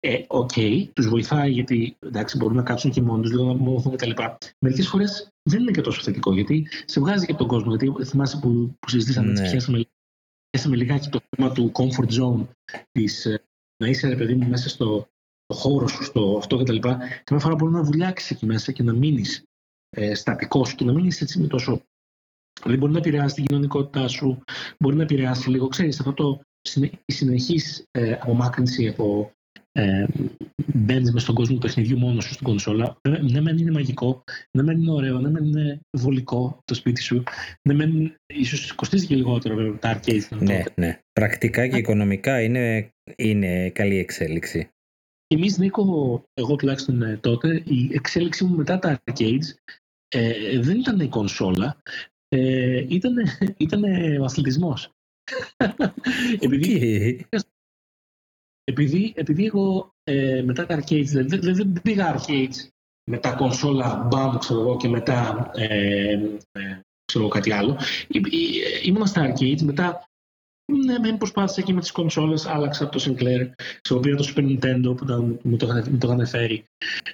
ε, OK, okay, τους βοηθάει γιατί εντάξει, μπορούν να κάτσουν και μόνοι τους, λίγο να μάθουν κτλ. Μερικές φορές δεν είναι και τόσο θετικό γιατί σε βγάζει και από τον κόσμο. Γιατί θυμάσαι που, που συζητήσαμε, ναι. πιάσαμε, λιγάκι το θέμα του comfort zone, της, ε, να είσαι ρε παιδί μου μέσα στο, στο χώρο σου, στο αυτό κτλ. Και μια φορά μπορεί να βουλιάξεις εκεί μέσα και να μείνεις ε, στατικός και να μην είσαι έτσι με τόσο Δηλαδή μπορεί να επηρεάσει την κοινωνικότητά σου, μπορεί να επηρεάσει λίγο, ξέρεις, αυτό το, η συνεχής ε, απομάκρυνση από ε, μπαίνεις μες στον κόσμο του παιχνιδιού μόνος σου στην κονσόλα. Ναι, μεν είναι μαγικό, ναι, μεν είναι ωραίο, ναι, μεν είναι βολικό το σπίτι σου. Ναι, μεν ίσως κοστίζει και λιγότερο βέβαια τα arcade. Ναι, ναι. Πρακτικά και οικονομικά είναι, είναι καλή εξέλιξη. Εμείς, Νίκο, εγώ τουλάχιστον ε, τότε, η εξέλιξή μου μετά τα arcades ε, δεν ήταν η κονσόλα, ε, ήταν, ήταν ο αθλητισμός. Επειδή, επειδή, επειδή εγώ ε, μετά τα arcades, δεν, δεν, δεν πήγα arcades με τα κονσόλα μπαμ, ξέρω εγώ, και μετά ε, ε, ξέρω κάτι άλλο. Ήμουν στα arcades, μετά ναι, μεν προσπάθησα και με τις κονσόλες, άλλαξα από το Sinclair, ξέρω, πήρα το Super Nintendo που ήταν, μου, το, μου το είχαν φέρει,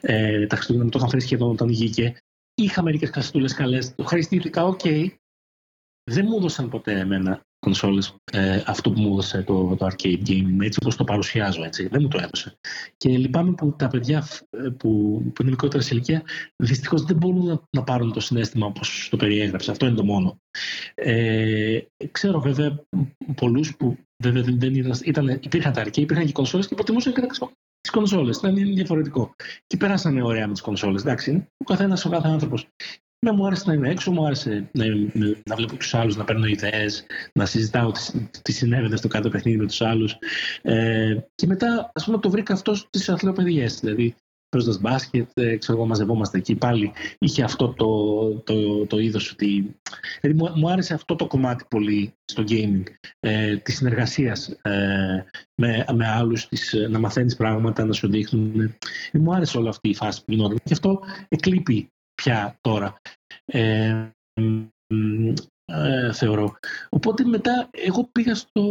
ε, τα Χριστούγεννα μου το είχαν φέρει σχεδόν όταν βγήκε. Είχα μερικές κασετούλες καλές, το ευχαριστήθηκα, OK. Okay. Δεν μου έδωσαν ποτέ εμένα κονσόλες ε, αυτό που μου έδωσε το, το arcade gaming, έτσι όπως το παρουσιάζω, έτσι. Δεν μου το έδωσε. Και λυπάμαι που τα παιδιά ε, που, που είναι μικρότερα σε ηλικία δυστυχώς δεν μπορούν να, να πάρουν το συνέστημα όπως το περιέγραψε. Αυτό είναι το μόνο. Ε, ξέρω βέβαια πολλούς που βέβαια δεν, δεν ήταν, ήταν, υπήρχαν τα arcade, υπήρχαν και κονσόλες και προτιμούσαν και τις κονσόλες. Ήταν διαφορετικό. Και περάσανε ωραία με τις κονσόλες. Εντάξει, ο καθένας ο κάθε άνθρωπος. Ναι, μου άρεσε να είμαι έξω, μου άρεσε να, να βλέπω τους άλλους, να παίρνω ιδέες, να συζητάω τι, τι συνέβαινε στο κάτω παιχνίδι με τους άλλους. Ε, και μετά, ας πούμε, το βρήκα αυτό στις αθλοπαιδιέ. Δηλαδή, παίζοντας μπάσκετ, ε, ξέρω εγώ, μαζευόμαστε εκεί. Πάλι είχε αυτό το, το, το είδος ότι. Δηλαδή, μου, μου, άρεσε αυτό το κομμάτι πολύ στο gaming. Ε, της συνεργασίας ε, με, με άλλους, να μαθαίνεις πράγματα, να σου δείχνουν. Ε, μου άρεσε όλη αυτή η φάση που γινόταν. Και αυτό εκλείπει πια τώρα. Ε, ε, θεωρώ. Οπότε μετά εγώ πήγα στο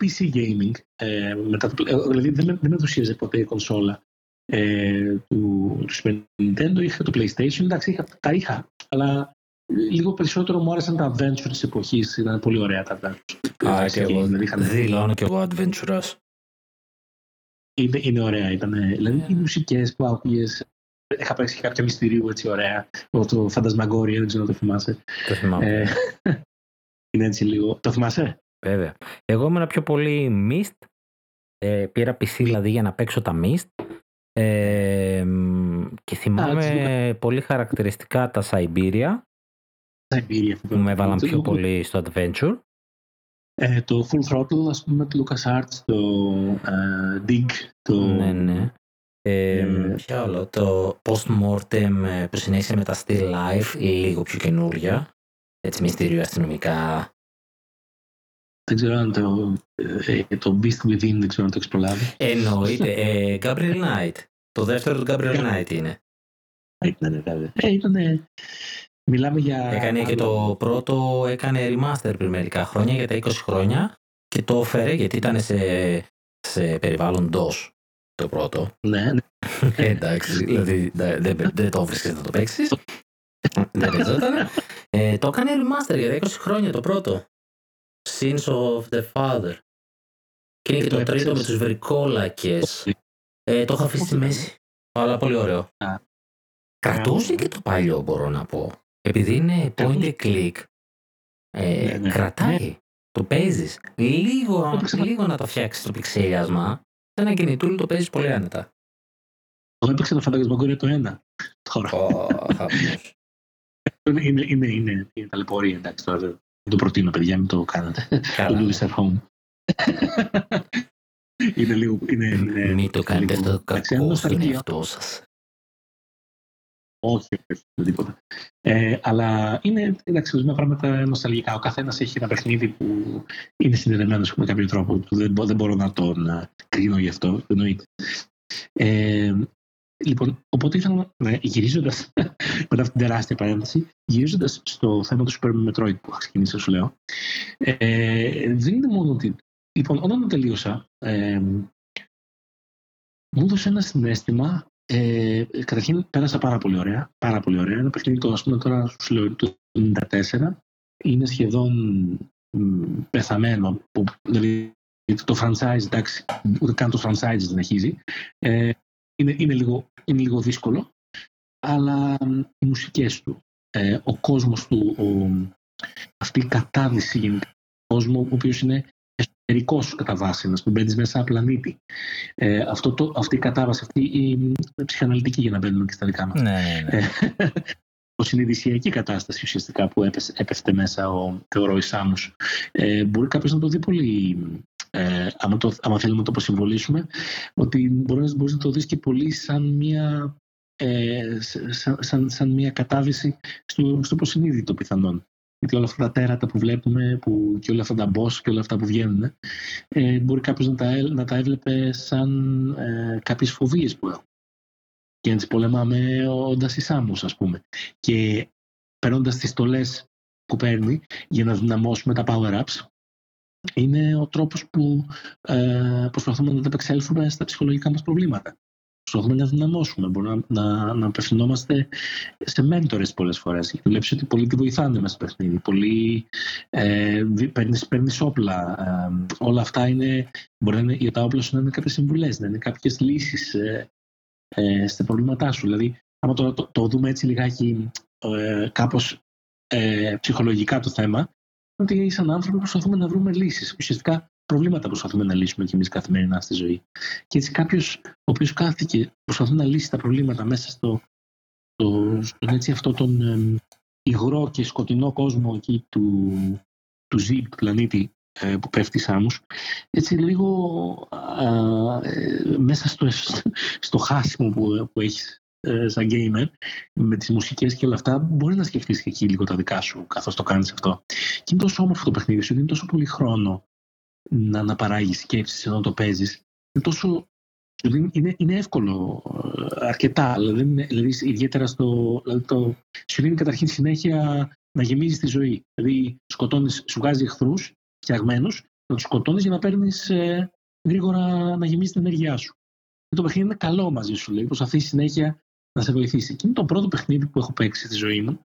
PC gaming. Ε, μετά, δηλαδή δεν, δεν με ενθουσίαζε ποτέ η κονσόλα ε, του, του Super Nintendo. Είχα το PlayStation, εντάξει, είχα, τα είχα. Αλλά λίγο περισσότερο μου άρεσαν τα adventure της εποχής. Ήταν πολύ ωραία τα adventure. Α, και εγώ δηλαδή, δηλώνω και εγώ adventurous. Είναι, είναι ωραία. Ήταν, δηλαδή οι μουσικές που άκουγες είχα παίξει κάποια μυστηρίου έτσι ωραία. Το Φαντασμαγκόρια, δεν ξέρω αν το θυμάσαι. Το θυμάμαι. Ε, είναι έτσι λίγο. Το θυμάσαι; Βέβαια. Εγώ ήμουν πιο πολύ Mist. Ε, πήρα PC δηλαδή για να παίξω τα Mist. Ε, και θυμάμαι πολύ χαρακτηριστικά τα Siberia. Siberia που με έβαλαν πιο πολύ στο Adventure. Ε, το Full Throttle, ας πούμε, του LucasArts, το uh, Dig, το... Ναι, ναι. Ε, ποιο άλλο, το post-mortem ε, που συνέχισε με τα still life ή λίγο πιο καινούρια, έτσι μυστήριο αστυνομικά. Δεν ξέρω αν το, ε, το Beast Within δεν ξέρω αν το έχεις προλάβει. Εννοείται. Ε, Gabriel Knight. Το δεύτερο του Gabriel Knight είναι. Ήταν βέβαια. Ε, ήταν, μιλάμε για... Έκανε και το πρώτο, έκανε remaster πριν μερικά χρόνια για τα 20 χρόνια και το έφερε γιατί ήταν σε, σε περιβάλλον DOS το πρώτο. Ναι, ναι. Ε, εντάξει, δηλαδή δεν το βρίσκεται να το παίξεις. Δεν παίζονταν. Ε, το έκανε remaster για 20 χρόνια το πρώτο. Sins of the Father. Και είναι και το τρίτο με τους βρικόλακε. Ε, το έχω αφήσει στη μέση. Αλλά πολύ ωραίο. Κρατούσε και το παλιό μπορώ να πω. Επειδή είναι point and click. Ε, ναι, ναι. Κρατάει. Το παίζεις. Λίγο, λίγο να το φτιάξεις το πιξέλιασμα σε ένα κινητούλι το παίζεις πολύ άνετα. Εγώ έπαιξα το φαντασμακόρια το ένα. Τώρα. είναι, είναι, είναι, είναι, είναι ταλαιπωρία, εντάξει τώρα. Δεν το προτείνω, παιδιά, μην το κάνετε. το do this at home. είναι λίγο. Είναι, είναι, μην το κάνετε αυτό το κακό στον εαυτό σας. Όχι, όχι, τίποτα. Ε, αλλά είναι εντάξει, ορισμένα πράγματα νοσταλγικά. Ο καθένας έχει ένα παιχνίδι που είναι συνδεδεμένος με κάποιο τρόπο. Δεν, δεν μπορώ να τον κρίνω γι' αυτό. Εννοείται. Ε, λοιπόν, οπότε ήθελα να γυρίζοντας μετά αυτή την τεράστια παρέμβαση, γυρίζοντας στο θέμα του Super Metroid που είχα ξεκινήσει, σου λέω, ε, δεν είναι μόνο ότι. Λοιπόν, όταν τελείωσα, ε, μου έδωσε ένα συνέστημα ε, καταρχήν πέρασα πάρα πολύ ωραία. Πάρα πολύ ωραία. Ένα παιχνίδι το, ας πούμε, τώρα σου λέω το 1994 είναι σχεδόν μ, πεθαμένο. Που, δηλαδή το franchise, εντάξει, ούτε καν το franchise δεν αρχίζει. Ε, είναι, είναι, λίγο, είναι λίγο δύσκολο. Αλλά οι μουσικές του, ε, ο κόσμος του, ο, αυτή η κατάδυση γενικά κόσμο, ο οποίος είναι εσωτερικό κατά βάση, να μπαίνει μέσα από πλανήτη. Ε, αυτό το, αυτή η κατάβαση, αυτή η, η ψυχαναλυτική για να μπαίνουμε και στα δικά μας. Ναι, ναι, ναι. Ε, συνειδησιακή κατάσταση ουσιαστικά που έπεσε, έπεφτε μέσα ο θεωρώ Σάμους. Ε, μπορεί κάποιος να το δει πολύ ε, άμα, το, άμα θέλουμε να το προσυμβολήσουμε, ότι μπορεί, μπορείς να το δεις και πολύ σαν μια, ε, σαν, σαν, σαν, μια κατάδυση στο, στο υποσυνείδητο πιθανόν. Γιατί όλα αυτά τα τέρατα που βλέπουμε που, και όλα αυτά τα boss και όλα αυτά που βγαίνουν, ε, μπορεί κάποιος να, τα, να τα έβλεπε σαν ε, κάποιες φοβίες που έχουν. Και να τις πολεμάμε όντας ισμού, ας πούμε. Και παίρνοντας τι στολέ που παίρνει για να δυναμώσουμε τα power-ups, είναι ο τρόπος που ε, προσπαθούμε να ανταπεξέλθουμε στα ψυχολογικά μας προβλήματα. Προσπαθούμε να δυναμώσουμε, μπορούμε να, να, να απευθυνόμαστε σε μέντορες πολλές φορές. Βλέπεις ότι πολλοί τη βοηθάνε μέσα στο παιχνίδι. Πολλοί ε, παίρνεις, παίρνεις όπλα. Ε, όλα αυτά είναι, μπορεί να είναι, για τα όπλα σου να είναι κάποιες συμβουλές, να είναι κάποιες λύσεις ε, ε, στα προβλήματά σου. Δηλαδή, άμα τώρα το, το, δούμε έτσι λιγάκι ε, κάπως ε, ψυχολογικά το θέμα, ότι σαν άνθρωποι προσπαθούμε να βρούμε λύσεις. Ουσιαστικά προβλήματα προσπαθούμε να λύσουμε κι εμείς καθημερινά στη ζωή. Και έτσι κάποιος ο οποίος κάθηκε προσπαθεί να λύσει τα προβλήματα μέσα στο, στο, στον έτσι αυτό τον ε, υγρό και σκοτεινό κόσμο εκεί του, του ζει, του πλανήτη ε, που πέφτει Σάμους, έτσι λίγο ε, μέσα στο, στο χάσιμο που, που έχεις ε, σαν gamer, με τις μουσικές και όλα αυτά, μπορεί να σκεφτείς και εκεί λίγο τα δικά σου καθώς το κάνεις αυτό. Και είναι τόσο όμορφο το παιχνίδι σου, είναι τόσο πολύ χρόνο να αναπαράγεις σκέψεις ενώ το παίζεις. Είναι τόσο είναι, είναι εύκολο ε, αρκετά. Δηλαδή, δηλαδή ιδιαίτερα στο. Δηλαδή το, σου δίνει καταρχήν συνέχεια να γεμίζεις τη ζωή. Δηλαδή, σκοτώνεις, σου βγάζει εχθρούς φτιαγμένους, να τους σκοτώνεις για να παίρνεις ε, γρήγορα να γεμίσει την ενέργειά σου. Και το παιχνίδι είναι καλό μαζί σου. Δηλαδή, προσπαθείς συνέχεια να σε βοηθήσει. Και είναι το πρώτο παιχνίδι που έχω παίξει στη ζωή μου.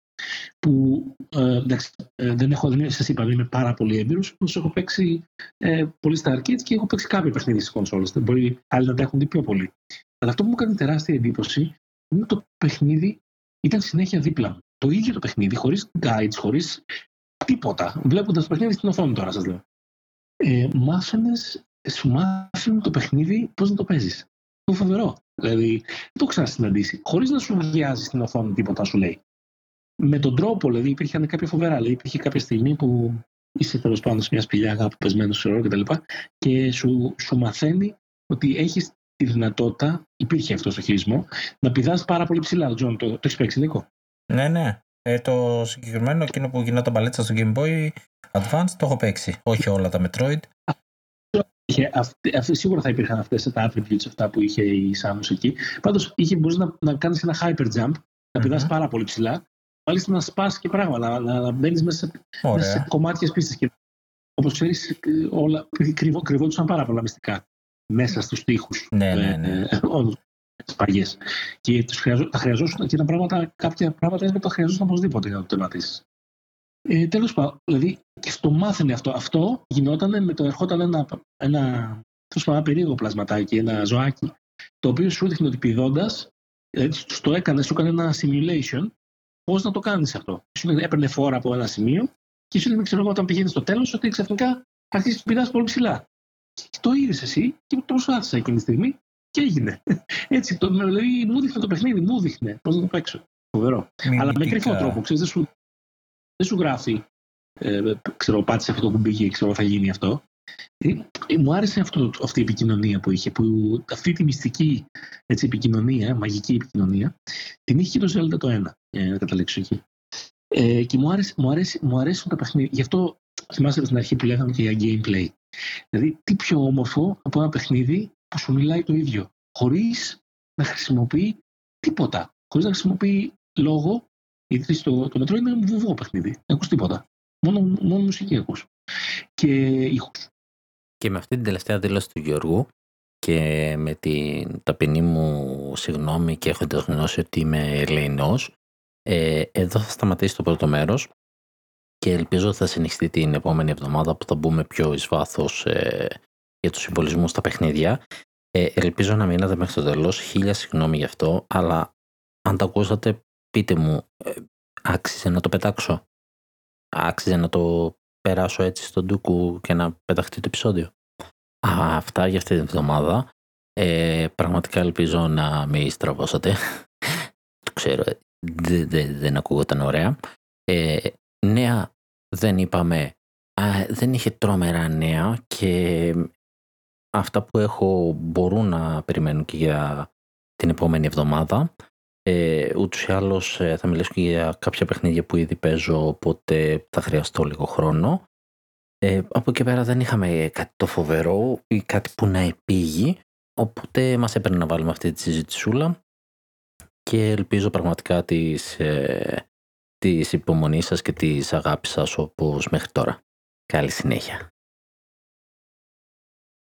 Που ε, εντάξει, ε, δεν έχω, δεν σας είπα, δεν είμαι πάρα πολύ έμπειρος, όμως έχω παίξει ε, πολύ στα arcades και έχω παίξει κάποια παιχνίδια στις κονσόλες. Δεν μπορεί άλλοι να τα έχουν δει πιο πολύ. Αλλά αυτό που μου έκανε τεράστια εντύπωση είναι το παιχνίδι ήταν συνέχεια δίπλα μου. Το ίδιο το παιχνίδι, χωρίς guides, χωρίς τίποτα. Βλέποντας το παιχνίδι στην οθόνη τώρα, σας λέω. Ε, μάθαινες, σου μάθαινε το παιχνίδι πώς να το παίζεις. Το φοβερό. Δηλαδή, δεν το ξανασυναντήσεις. Χωρίς να σου βιάζει στην οθόνη τίποτα, σου λέει. Με τον τρόπο, δηλαδή, υπήρχαν κάποια φοβερά. Δηλαδή, υπήρχε κάποια στιγμή που είσαι τέλος πάντων σε μια σπηλιά αγάπη πεσμένος σε κτλ. Και, και σου, σου μαθαίνει ότι έχεις τη δυνατότητα, υπήρχε αυτό στο χειρισμό, να πηδάς πάρα πολύ ψηλά. Τζον, το, το έχεις παίξει, Νίκο; Ναι, ναι. Ε, το συγκεκριμένο, εκείνο που γινόταν παλέτσα στο Game Boy Advance, το έχω παίξει. Όχι όλα τα Metroid είχε, σίγουρα θα υπήρχαν αυτές τα attributes αυτά που είχε η Samus εκεί. Πάντως μπορείς να, να κάνεις ένα hyper jump, να πηδάς πάρα πολύ ψηλά, μάλιστα να σπάσει και πράγματα, να, να, να μπαίνεις μέσα, μέσα, σε κομμάτια πίστε. Όπως ξέρεις, όλα κρυβό, κρυβόντουσαν πάρα πολλά μυστικά μέσα στους τοίχου. Ναι, ναι, ναι. Ε, παγιές. Και τους χρειαζό, τα χρειαζόσουν και τα πράγματα, κάποια πράγματα δεν τα χρειαζόταν οπωσδήποτε για να το τερματίσεις. Ε, Τέλος πάντων, δηλαδή και στο μάθαινε αυτό. Αυτό γινόταν με το ερχόταν ένα, ένα, ένα περίεργο πλασματάκι, ένα ζωάκι, το οποίο σου έδειχνε ότι πηδώντας, δηλαδή το έκανε, σου έκανε ένα simulation, πώς να το κάνεις αυτό; Σου έπαιρνε φόρα από ένα σημείο και σου έδειχνε, ξέρω εγώ, όταν πηγαίνεις στο τέλος, ότι ξαφνικά αρχίζεις να πηδάς πολύ ψηλά. Και το είδες εσύ και το προσπάθησα εκείνη τη στιγμή και έγινε. Έτσι, το, δηλαδή μου δείχνε το παιχνίδι, μου δείχνε πώς να το παίξω. Φοβερό. Αλλά με κρυφό τρόπο, ξέρεις, δεν σου, δεν σου γράφει, ε, ξέρω, πάτησε αυτό που μπήκε, ξέρω, θα γίνει αυτό. Ε, ε, μου άρεσε αυτό, αυτή η επικοινωνία που είχε, που αυτή τη μυστική έτσι, επικοινωνία, μαγική επικοινωνία, την είχε και το Zelda το ένα, για να καταλήξω εκεί. Ε, και μου, άρεσε, μου, άρεσε, μου αρέσουν τα παιχνίδια. Γι' αυτό θυμάστε στην αρχή που λέγαμε και για gameplay. Δηλαδή, τι πιο όμορφο από ένα παιχνίδι που σου μιλάει το ίδιο, χωρίς να χρησιμοποιεί τίποτα. Χωρίς να χρησιμοποιεί λόγο γιατί στο το μετρό είναι βουβό παιχνίδι. Δεν ακούς τίποτα. Μόνο, μόνο μουσική ακούς. Και ήχους. Και με αυτή την τελευταία δήλωση του Γιώργου και με την ταπεινή μου συγγνώμη και έχοντας γνώση ότι είμαι ελληνός, ε, εδώ θα σταματήσει το πρώτο μέρος και ελπίζω ότι θα συνεχιστεί την επόμενη εβδομάδα που θα μπούμε πιο εις βάθος ε, για τους συμβολισμούς στα παιχνίδια. Ε, ελπίζω να μείνατε μέχρι το τέλος. Χίλια συγγνώμη γι' αυτό, αλλά αν τα ακούσατε πείτε μου, ε, άξιζε να το πετάξω; άξιζε να το περάσω έτσι στον Ντούκου και να πεταχτεί το επεισόδιο. Α, αυτά για αυτή την εβδομάδα. Ε, πραγματικά ελπίζω να μην στραβώσατε. το ξέρω, δεν δε, δεν ακούγονταν ωραία. Ε, νέα δεν είπαμε, α, δεν είχε τρόμερα νέα και αυτά που έχω μπορούν να περιμένουν και για την επόμενη εβδομάδα. Ε, ούτως ή άλλως ε, θα μιλήσω και για κάποια παιχνίδια που ήδη παίζω, οπότε θα χρειαστώ λίγο χρόνο. Ε, από εκεί πέρα δεν είχαμε κάτι το φοβερό ή κάτι που να επήγει, οπότε μας έπαιρνε να βάλουμε αυτή τη συζητησούλα και ελπίζω πραγματικά της, ε, της υπομονής σας και της αγάπης σας όπως μέχρι τώρα. Καλή συνέχεια.